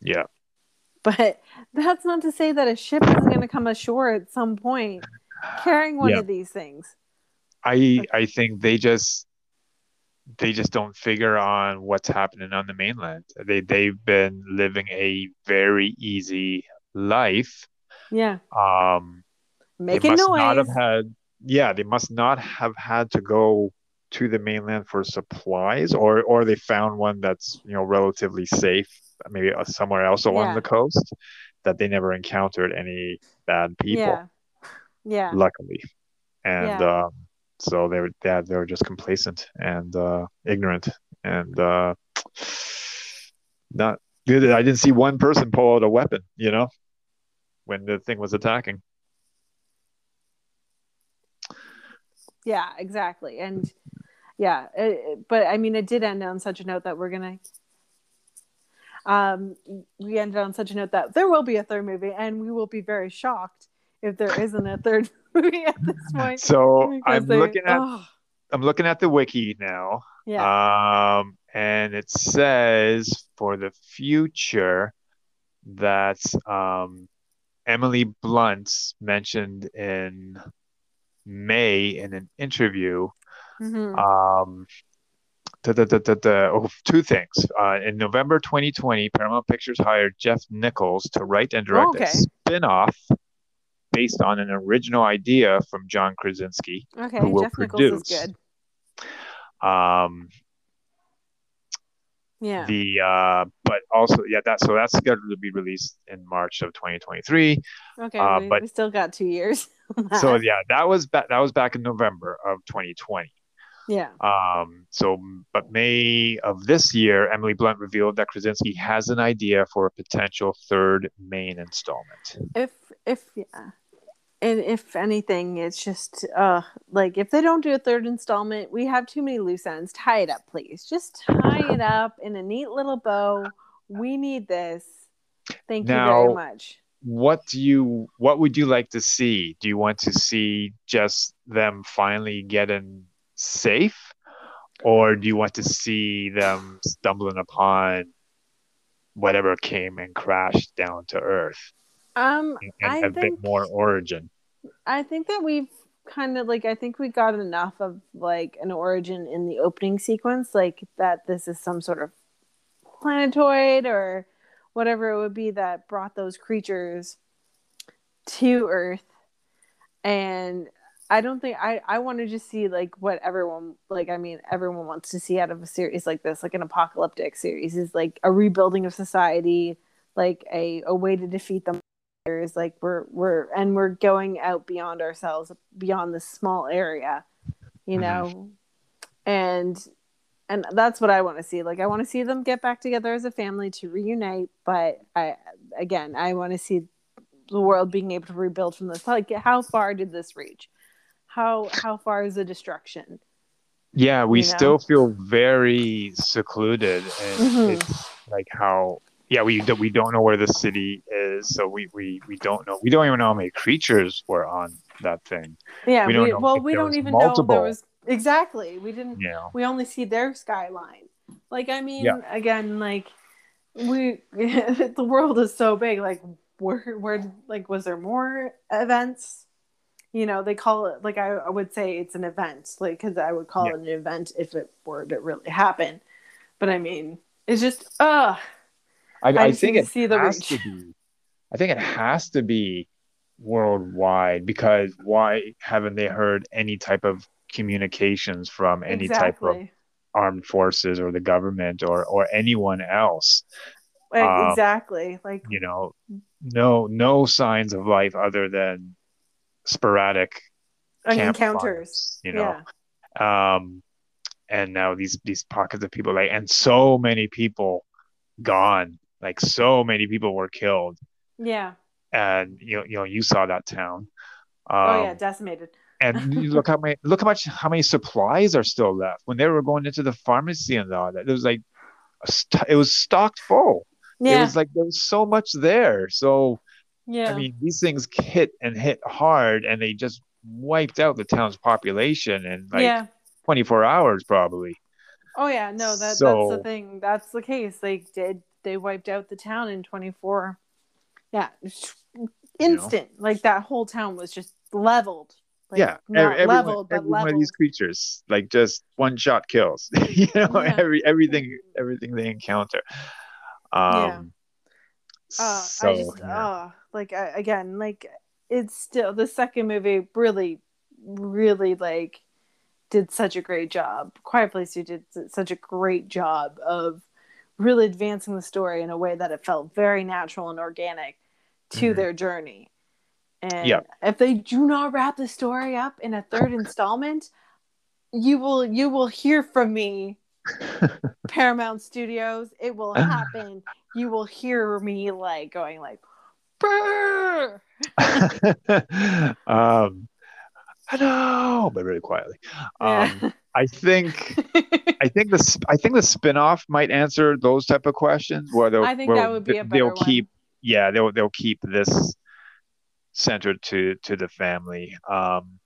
yeah. But that's not to say that a ship isn't going to come ashore at some point carrying one Yeah. of these things. I I think they just they just don't figure on what's happening on the mainland. They they've been living a very easy life. Yeah, Um, making they must noise. not have had yeah they must not have had to go to the mainland for supplies or or they found one that's you know relatively safe maybe uh, somewhere else along Yeah. the coast that they never encountered any bad people Yeah, yeah, luckily and Yeah. um so they were yeah, they were just complacent and uh ignorant and uh not i didn't see one person pull out a weapon you know when the thing was attacking yeah, exactly. And yeah, it, but I mean, it did end on such a note that we're gonna. Um, we ended on such a note that there will be a third movie, and we will be very shocked if there isn't a third [laughs] movie at this [laughs] point. so i'm looking at oh, I'm looking at the wiki now. yeah, Um, and it says for the future that um, Emily Blunt mentioned in May in an interview. Mhm. Um, da, da, da, da, oh, two things. Uh, in November 2020, Paramount Pictures hired Jeff Nichols to write and direct Okay. a spin-off based on an original idea from John Krasinski. okay. who will Jeff Nichols is produce. good. Um, Yeah. the uh but also yeah that so that's scheduled to be released in march of 2023 okay. uh, we, but- we still got two years. [laughs] [laughs] so yeah that was back that was back in november of 2020 yeah. um so but may of this year emily blunt revealed that krasinski has an idea for a potential third main installment. If if yeah. And if anything it's just uh like if they don't do a third installment we have too many loose ends. Tie it up please. Just tie it up in a neat little bow. We need this. Thank you very much what do you what would you like to see? Do you want to see just them finally getting safe? Or do you want to see them stumbling upon whatever came and crashed down to earth? Um and I a think- bit more origin. I think that we've kind of like i think we got enough of like an origin in the opening sequence like that this is some sort of planetoid or whatever it would be that brought those creatures to earth. And i don't think i i want to just see like what everyone like i mean everyone wants to see out of a series like this like an apocalyptic series is like a rebuilding of society like a, a way to defeat them is like we're we're and we're going out beyond ourselves beyond this small area you Mhm. know? And and that's what i want to see like i want to see them get back together as a family to reunite but i again i want to see the world being able to rebuild from this. Like how far did this reach? How how far is the destruction? Yeah we You know? still feel very secluded and Mhm. it's like how yeah we we don't know where the city is so we, we we don't know we don't even know how many creatures were on that thing. Yeah We we, don't know well we don't even know there was exactly we didn't know we only see their skyline like i mean Yeah. again like we [laughs] the world is so big like where where like was there more events you know they call it like i, I would say it's an event like because i would call Yeah. it an event if it were to really happen but i mean it's just uh I, I I think it see the has reach. to be. I think it has to be worldwide because why haven't they heard any type of communications from any type of armed forces or the government or or anyone else. Like, Um, exactly. Like You know, no no signs of life other than sporadic encounters. you know. Yeah. um and now these these pockets of people like and so many people gone like so many people were killed Yeah. and you know, you know you saw that town um, oh yeah, decimated. And you look how many look how much how many supplies are still left when they were going into the pharmacy and all that it was like st- it was stocked full Yeah. it was like there was so much there so yeah. i mean these things hit and hit hard and they just wiped out the town's population in like yeah. 24 hours probably Oh yeah, no, that that's the thing. That's the case. They did they wiped out the town in 24. Yeah, instant. Like that whole town was just leveled. Like, yeah, not every, leveled, every one of these creatures, like just one shot kills. [laughs] you know, Yeah. every everything everything they encounter. Um, Uh, so, I just, yeah. uh, like I, again, like it's still the second movie really, really like did such a great job. Quiet Place Two did such a great job of really advancing the story in a way that it felt very natural and organic to Mhm. their journey. And Yeah. if they do not wrap the story up in a third [laughs] installment, you will you will hear from me [laughs] Paramount Studios. It will happen. you will hear me like going like, "Brr!" [laughs] um, know, but really quietly. Um, Yeah. I think I think the sp- I think the spin-off might answer those type of questions. Where they'll, I think that would be a they'll one. keep yeah they'll they'll keep this centered to to the family. Um,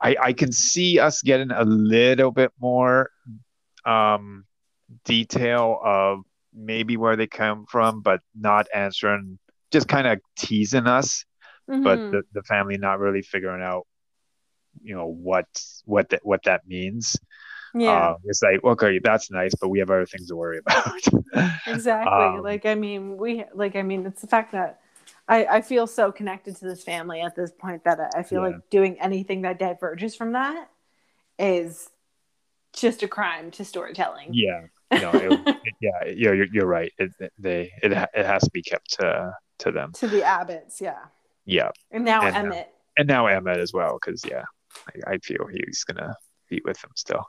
I I can see us getting a little bit more um, detail of maybe where they come from, but not answering, just kind of teasing us but Mhm. the, the family not really figuring out you know what what that what that means yeah, uh, it's like okay that's nice but we have other things to worry [laughs] about exactly. um, like I mean, we like I mean, it's the fact that I I feel so connected to this family at this point that I- I feel Yeah. like doing anything that diverges from that is just a crime to storytelling. yeah no it, [laughs] it- yeah you're, you're, you're right it, they it, it has to be kept to to them To the Abbotts, yeah, yeah and now And, Emmett. and now emmett as well because yeah I, I feel he's gonna be with them still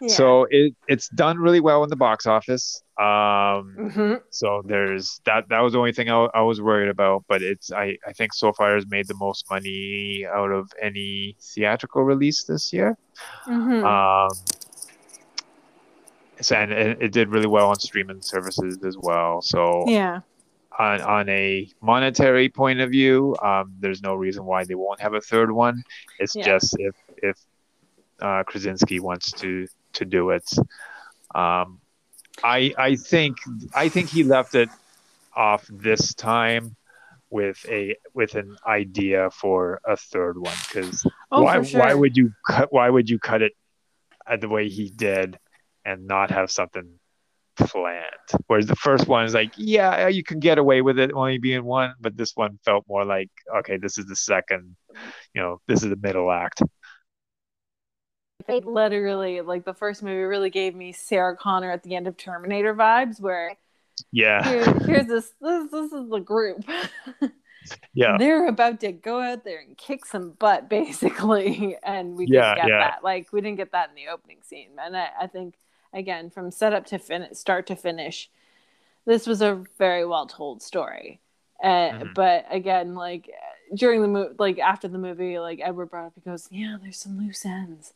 Yeah. so it it's done really well in the box office um hmm So there's that. That was the only thing I, I was worried about. But it's I, I think so far has made the most money out of any theatrical release this year. hmm Um, and it, it did really well on streaming services as well. So yeah. on on a monetary point of view, um, there's no reason why they won't have a third one. It's Yeah. just if if uh, Krasinski wants to to do it. Um, I I think I think he left it off this time with a with an idea for a third one because Oh, why sure. why would you cut why would you cut it the way he did and not have something planned whereas the first one is like yeah you can get away with it only being one but this one felt more like okay this is the second you know this is the middle act It literally, like the first movie, really gave me Sarah Connor at the end of Terminator vibes, where yeah here, here's this, this, this is the group. [laughs] yeah They're about to go out there and kick some butt, basically, [laughs] and we Yeah, didn't get yeah. that. Like we didn't get that in the opening scene, and I, I think again from setup to finish, start to finish, this was a very well told story. Uh, Mhm. But again, like during the movie, like after the movie, like Edward brought up, he goes, "Yeah, there's some loose ends."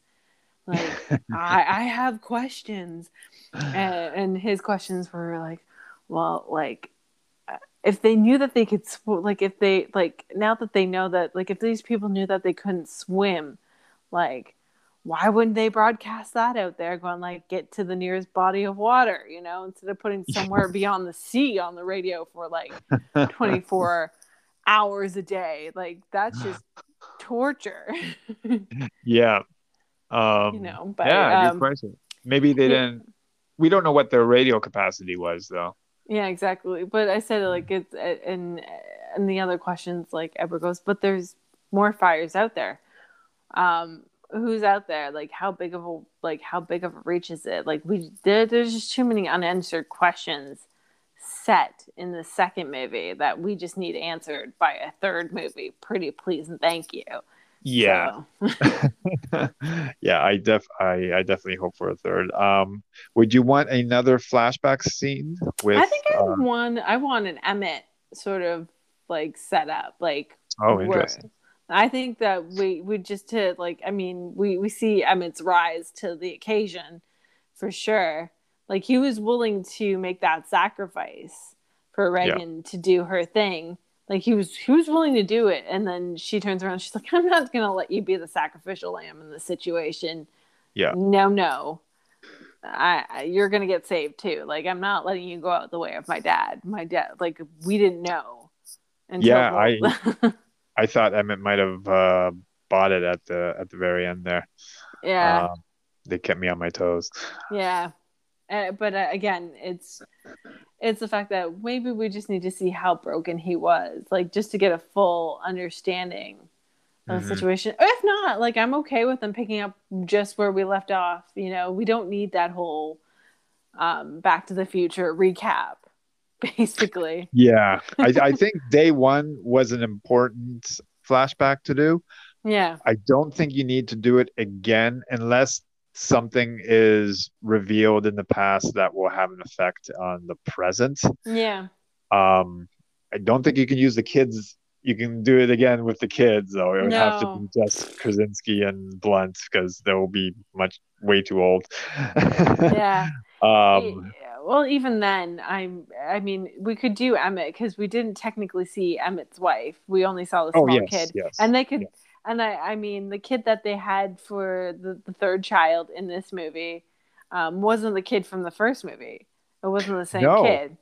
Like [laughs] I, I have questions, and, and his questions were like, well, like uh, if they knew that they could, sw- like if they like now that they know that, like if these people knew that they couldn't swim, like why wouldn't they broadcast that out there, going like get to the nearest body of water, you know, instead of putting somewhere [laughs] beyond the sea on the radio for like twenty four [laughs] hours a day, like that's [sighs] just torture, yeah um you know. But yeah um, good question maybe they yeah. didn't we don't know what their radio capacity was though Yeah, exactly. But I said like it's and and the other questions like ever goes, but there's more fires out there. Um, who's out there like how big of a like how big of a reach is it like we there, there's just too many unanswered questions set in the second movie that we just need answered by a third movie pretty please and thank you Yeah. So- [laughs] [laughs] yeah, I def I, I definitely hope for a third. Um, would you want another flashback scene with i think i uh, want i want an emmett sort of like setup like oh interesting. I think that we we just to like I mean we we see Emmett's rise to the occasion for sure. Like he was willing to make that sacrifice for Regan to do her thing. Like he was he was willing to do it and then she turns around she's like [laughs] I'm not going to let you be the sacrificial lamb in this situation. Yeah. No, no. I, I you're going to get saved too. Like I'm not letting you go out the way of my dad. My dad like we didn't know. Yeah, i [laughs] I thought Emmett might have uh, bought it at the at the very end there. yeah. Um, they kept me on my toes. Yeah, uh, but uh, again, it's it's the fact that maybe we just need to see how broken he was, like just to get a full understanding of Mhm. the situation. If not, like I'm okay with them picking up just where we left off. You know, we don't need that whole um, Back to the Future recap, [laughs] basically. Yeah, I, I [laughs] think day one was an important flashback to do. Yeah, I don't think you need to do it again unless something is revealed in the past that will have an effect on the present. yeah, Um, I don't think you can use the kids. You can do it again with the kids, though. It would have to be just Krasinski and Blunt because they'll be much way too old. [laughs] yeah. um, well, even then, I'm. I mean, we could do Emmett because we didn't technically see Emmett's wife. We only saw the oh small yes, kid, yes. and they could. Yeah. And I, I mean, the kid that they had for the, the third child in this movie um, wasn't the kid from the first movie. It wasn't the same No. kid.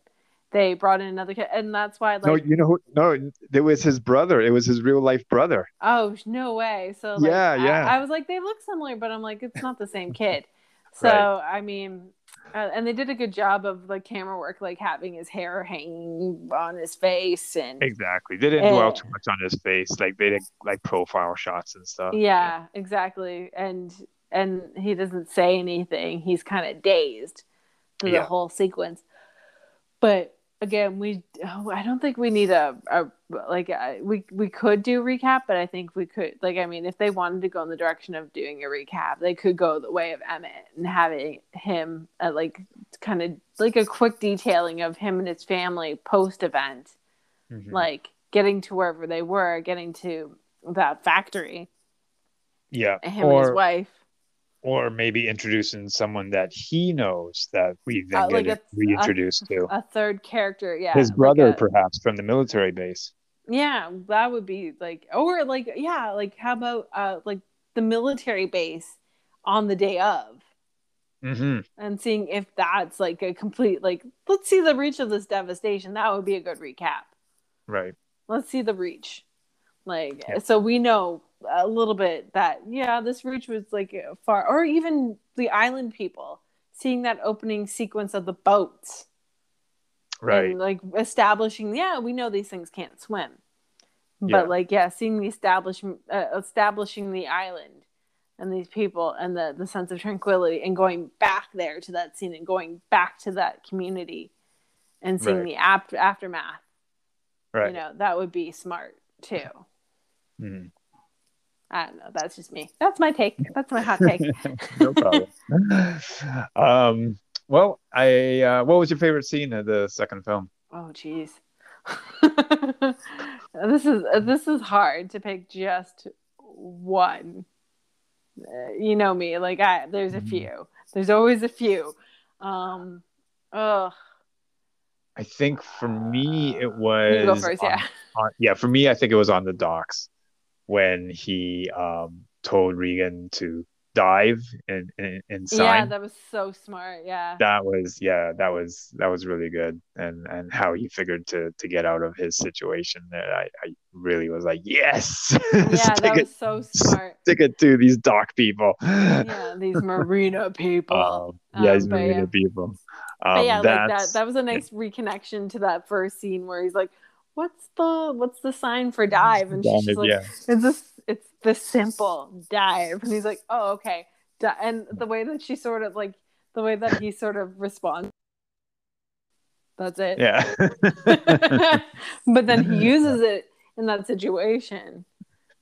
They brought in another kid, and that's why, like, no, you know who? No, it was his brother. It was his real life brother. oh no way. So like, Yeah, I- yeah. I, was like, they look similar, but I'm like, it's not the same kid. [laughs] So Right. I mean, uh, and they did a good job of like camera work, like having his hair hanging on his face and Exactly. They didn't dwell Eh. too much on his face. Like they did like profile shots and stuff. yeah, exactly. And and he doesn't say anything. He's kind of dazed through Yeah. the whole sequence. But again, we oh, I don't think we need a, a like uh, we we could do recap, but I think we could like I mean, if they wanted to go in the direction of doing a recap, they could go the way of Emmett and having him uh, like kind of like a quick detailing of him and his family post event, Mhm. like getting to wherever they were, getting to that factory, yeah. and him and his wife. Or maybe introducing someone that he knows that we then Uh, get like a- reintroduced to. A third character, yeah, his like brother, a- perhaps from the military base. Yeah, that would be like, or like, yeah, like how about uh like the military base on the day of Mm-hmm. and seeing if that's like a complete like let's see the reach of this devastation. That would be a good recap. Right. Let's see the reach. Like Yeah. so we know a little bit that yeah, this reach was like far or even the island people seeing that opening sequence of the boats Right. and like establishing yeah we know these things can't swim but Yeah. like yeah seeing the establishment uh, establishing the island and these people and the the sense of tranquility and going back there to that scene and going back to that community and seeing Right. the ap- aftermath right. you know that would be smart too Mhm. I don't know that's just me that's my take that's my hot take [laughs] no problem. [laughs] um. Well, I. Uh, what was your favorite scene of the second film? Oh, jeez. [laughs] this is this is hard to pick just one. Uh, you know me, like I there's a Mhm. few. There's always a few. Um, ugh. I think for me it You was. go first, on- yeah. on- yeah, for me, I think it was on the docks when he um told Regan to dive and and, and sign. Yeah, that was so smart. Yeah. that was yeah that was that was really good and and how he figured to to get out of his situation that i i really was like yes [laughs] Yeah, that it, was so smart. stick it to these dock people Yeah, these [laughs] marina people. um, yeah Um, these but marina yeah. people um but yeah, like that that was a nice reconnection to that first scene where he's like, what's the what's the sign for dive? And she's like, yeah. it's this it's the simple dive. And he's like, oh okay. Di-. And the way that she sort of like the way that he sort of responds. That's it. Yeah. [laughs] but then he [laughs] uses it in that situation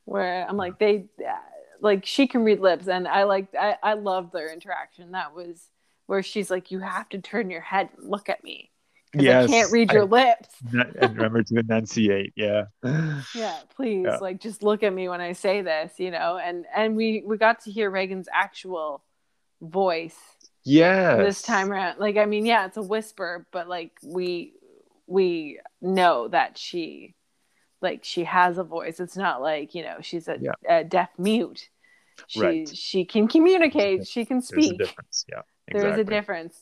where I'm like they uh, like she can read lips and I like I, I love their interaction. That was where she's like, You have to turn your head and look at me. Yes, I can't read I- your lips. [laughs] and remember to enunciate. Yeah. [laughs] Yeah, please, Yeah. like just look at me when I say this, you know. And and we we got to hear Regan's actual voice Yeah. this time around. Like, I mean, yeah, it's a whisper, but like we we know that she like she has a voice. It's not like you know she's a, Yeah. a deaf mute. She Right. she can communicate. She can speak. There's a difference. Yeah. There is a difference.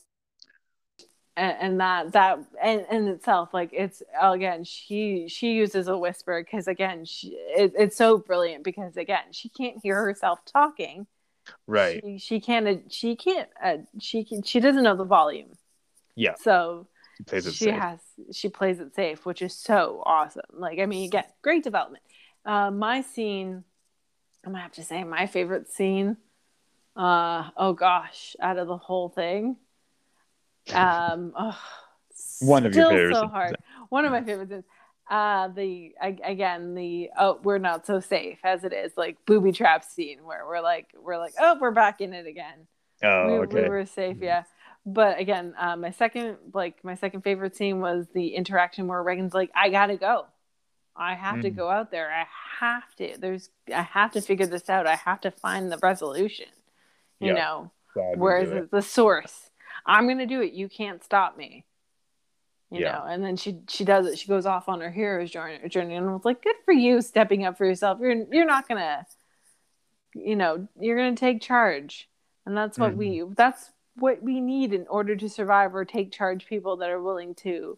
And, and that that and in itself like it's again she she uses a whisper because again she it, it's so brilliant because again she can't hear herself talking Right. she, she can't she can't uh, she can she doesn't know the volume Yeah. so She plays it she safe. has she plays it safe which is so awesome like i mean again great development uh my scene i'm gonna have to say my favorite scene uh oh gosh out of the whole thing um oh, One of your still favorite so hard. One of my favorite scenes uh the I, again the oh we're not so safe as it is like booby trap scene where we're like we're like oh we're back in it again. Oh, we, okay. we were safe yeah. But again uh, my second like my second favorite scene was the interaction where Regan's like i gotta go. I have to Mm. go out there. I have to there's i have to figure this out. I have to find the resolution you Yeah. know? Glad we whereas do it. it's the source i'm gonna do it. You can't stop me. You Yeah. know and then she she does it. She goes off on her hero's journey, journey and I was like good for you stepping up for yourself. You're you're not gonna you know you're gonna take charge. And that's what we mm-hmm. that's what we need in order to survive or take charge people that are willing to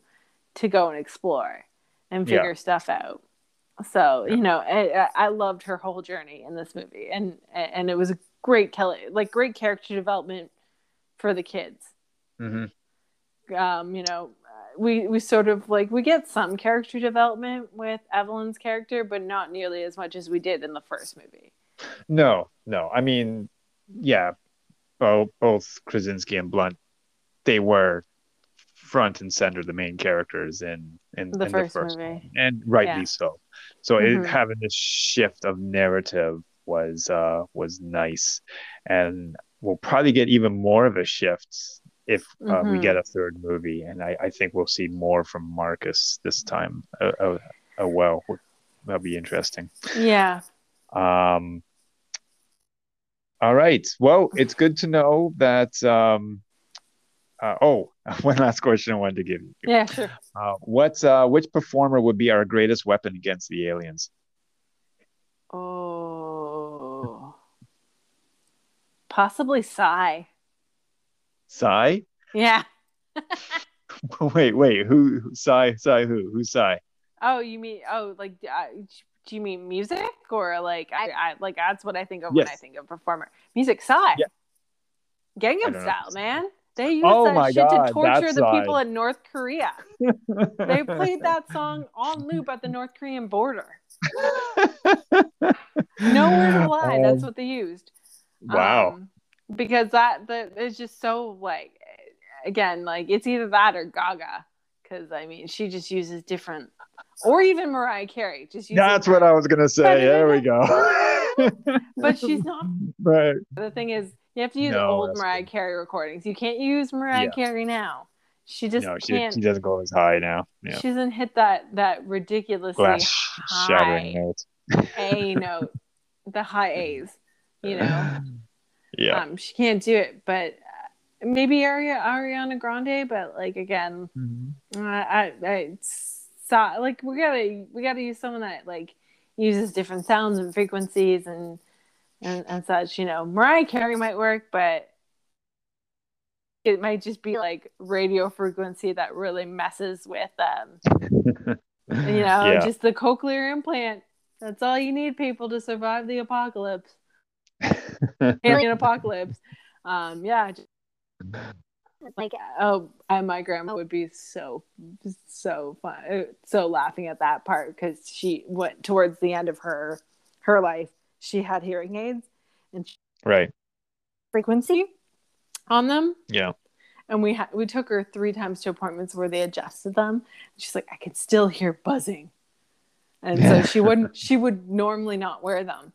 to go and explore and Yeah. figure stuff out. So Yeah. you know I, I loved her whole journey in this movie. And and it was a great kelly like great character development for the kids Mhm. um, you know, we we sort of like we get some character development with Evelyn's character, but not nearly as much as we did in the first movie. No, no. I mean, yeah, both both Krasinski and Blunt, they were front and center the main characters in in The in first the first movie. one, and rightly Yeah. so. So Mhm. it, having this shift of narrative was uh was nice, and we'll probably get even more of a shift if uh, we Mhm. get a third movie, and I, I think we'll see more from Marcus this time. Uh, well, that'll be interesting. Yeah, Um, all right. Well, it's good to know that. Um, uh, oh, [laughs] one last question I wanted to give you. yeah, sure. Uh, what, uh, which performer would be our greatest weapon against the aliens? Oh, possibly Psy. Psy? Yeah. [laughs] wait, wait. Who? who- Psy? Psy? Who? Who's Psy? Oh, you mean oh like uh, do you mean music or like I, I like that's what I think of when I think of performer music Psy. Yeah. Gangnam I don't know. Style, man. They use Oh that shit God, to torture the people in North Korea. They played [laughs] that song on loop at the North Korean border. [laughs] Nowhere to lie. That's Um, what they used. wow. Um, because that that is just so like again like it's either that or Gaga because I mean she just uses different or even Mariah Carey just uses That's what I was gonna say. There we go. [laughs] but she's not [laughs] right. the thing is you have to use No, old Mariah good. Carey recordings you can't use Mariah Yeah. Carey now she just No, she, can't she doesn't go as high now. Yeah. she doesn't hit that that ridiculously Glass shattering high notes. A note the high A's you know [laughs] Yeah. um she can't do it but uh, maybe Ari- ariana grande but like again Mhm. i i, I saw like we gotta we gotta use someone that like uses different sounds and frequencies and and, and such you know mariah carey might work but it might just be like radio frequency that really messes with um [laughs] you know yeah. just the cochlear implant that's all you need people to survive the apocalypse [laughs] alien apocalypse. Um, yeah, j- Like Oh, and my grandma would be so so fun, so laughing at that part because she went towards the end of her her life. She had hearing aids and Right. frequency on them, Yeah. and we had we took her three times to appointments where they adjusted them. She's like, I can still hear buzzing, and so she wouldn't. She would normally not wear them,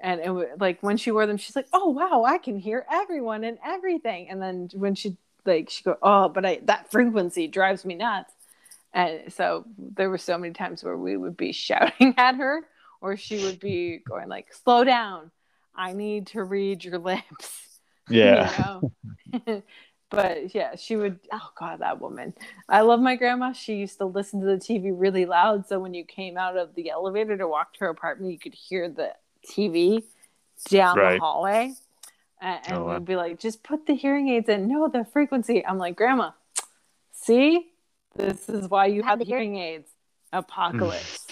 and it would like when she wore them, she's like, Oh wow, I can hear everyone and everything. And then when she like she go, Oh, but I that frequency drives me nuts. And so there were so many times where we would be [laughs] shouting at her, or she would be going like, "Slow down! I need to read your [laughs] lips." [laughs] Yeah. You know? but yeah, she would. Oh God, that woman! I love my grandma. She used to listen to the TV really loud, so when you came out of the elevator to walk to her apartment, you could hear the TV down Right. the hallway. And, and oh, we'd be like, "Just put the hearing aids in." No, the frequency. I'm like, Grandma, see, this is why you have the hearing aids. [laughs] Apocalypse.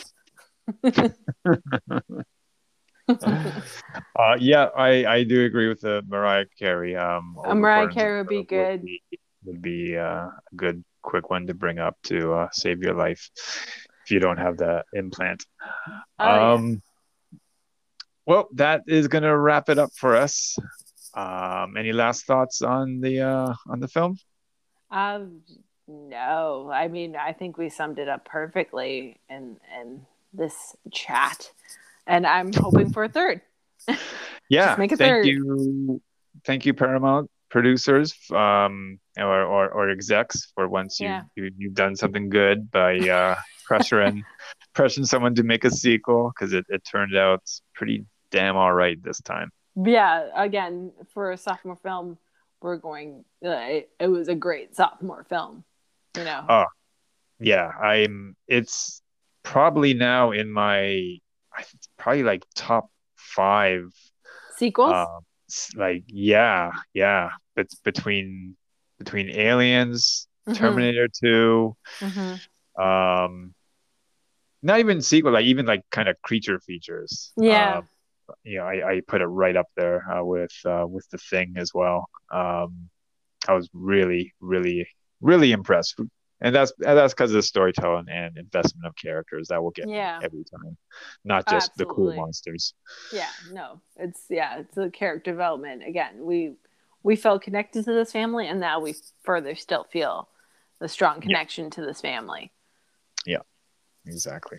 Uh, yeah, I, I do agree with the Mariah Carey. Um, Uh, Mariah Carey would be good. be, would be uh, a good quick one to bring up to uh, save your life if you don't have the implant. Oh, yeah. um, well, that is gonna wrap it up for us. Um, any last thoughts on the uh, on the film? Um, no, I mean, I think we summed it up perfectly in in this chat, and I'm hoping for a third. [laughs] Yeah, make a thank third. you, thank you, Paramount producers, um, or or, or execs for once you, Yeah. you you've done something good by uh, [laughs] pressuring pressuring someone to make a sequel because it, it turned out pretty damn all right this time. Yeah, again, for a sophomore film, we're going. Uh, it, it was a great sophomore film. You know, Oh, Yeah, I'm. It's probably now in my, it's probably like top five. sequels. Um, like yeah, yeah. It's between between Aliens, Mhm, Terminator 2, mhm. um, not even sequel, like even like kind of creature features. Yeah. Um, you know, I, I put it right up there uh, with uh, with the thing as well. Um, I was really, really, really impressed, and that's and that's because of the storytelling and investment of characters that will get Yeah. every time, not just the cool monsters. Yeah, no, it's yeah, it's the character development. Again, we we felt connected to this family, and now we further still feel the strong connection to this family. Yeah, exactly.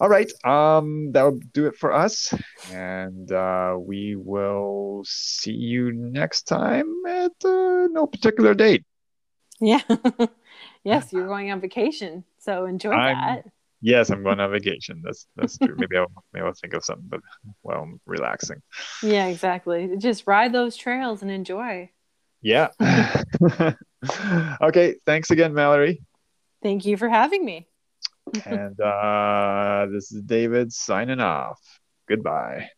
All right. Um, that'll do it for us, and uh, we will see you next time at uh, no particular date. Yeah. [laughs] yes, you're going on vacation, so enjoy I'm- that. Yes, I'm going on vacation. That's that's true. Maybe I'll maybe I'll think of something, but while I'm relaxing. Yeah, exactly. Just ride those trails and enjoy. Yeah. [laughs] okay. Thanks again, Mallory. Thank you for having me. [laughs] And uh, this is David signing off. Goodbye.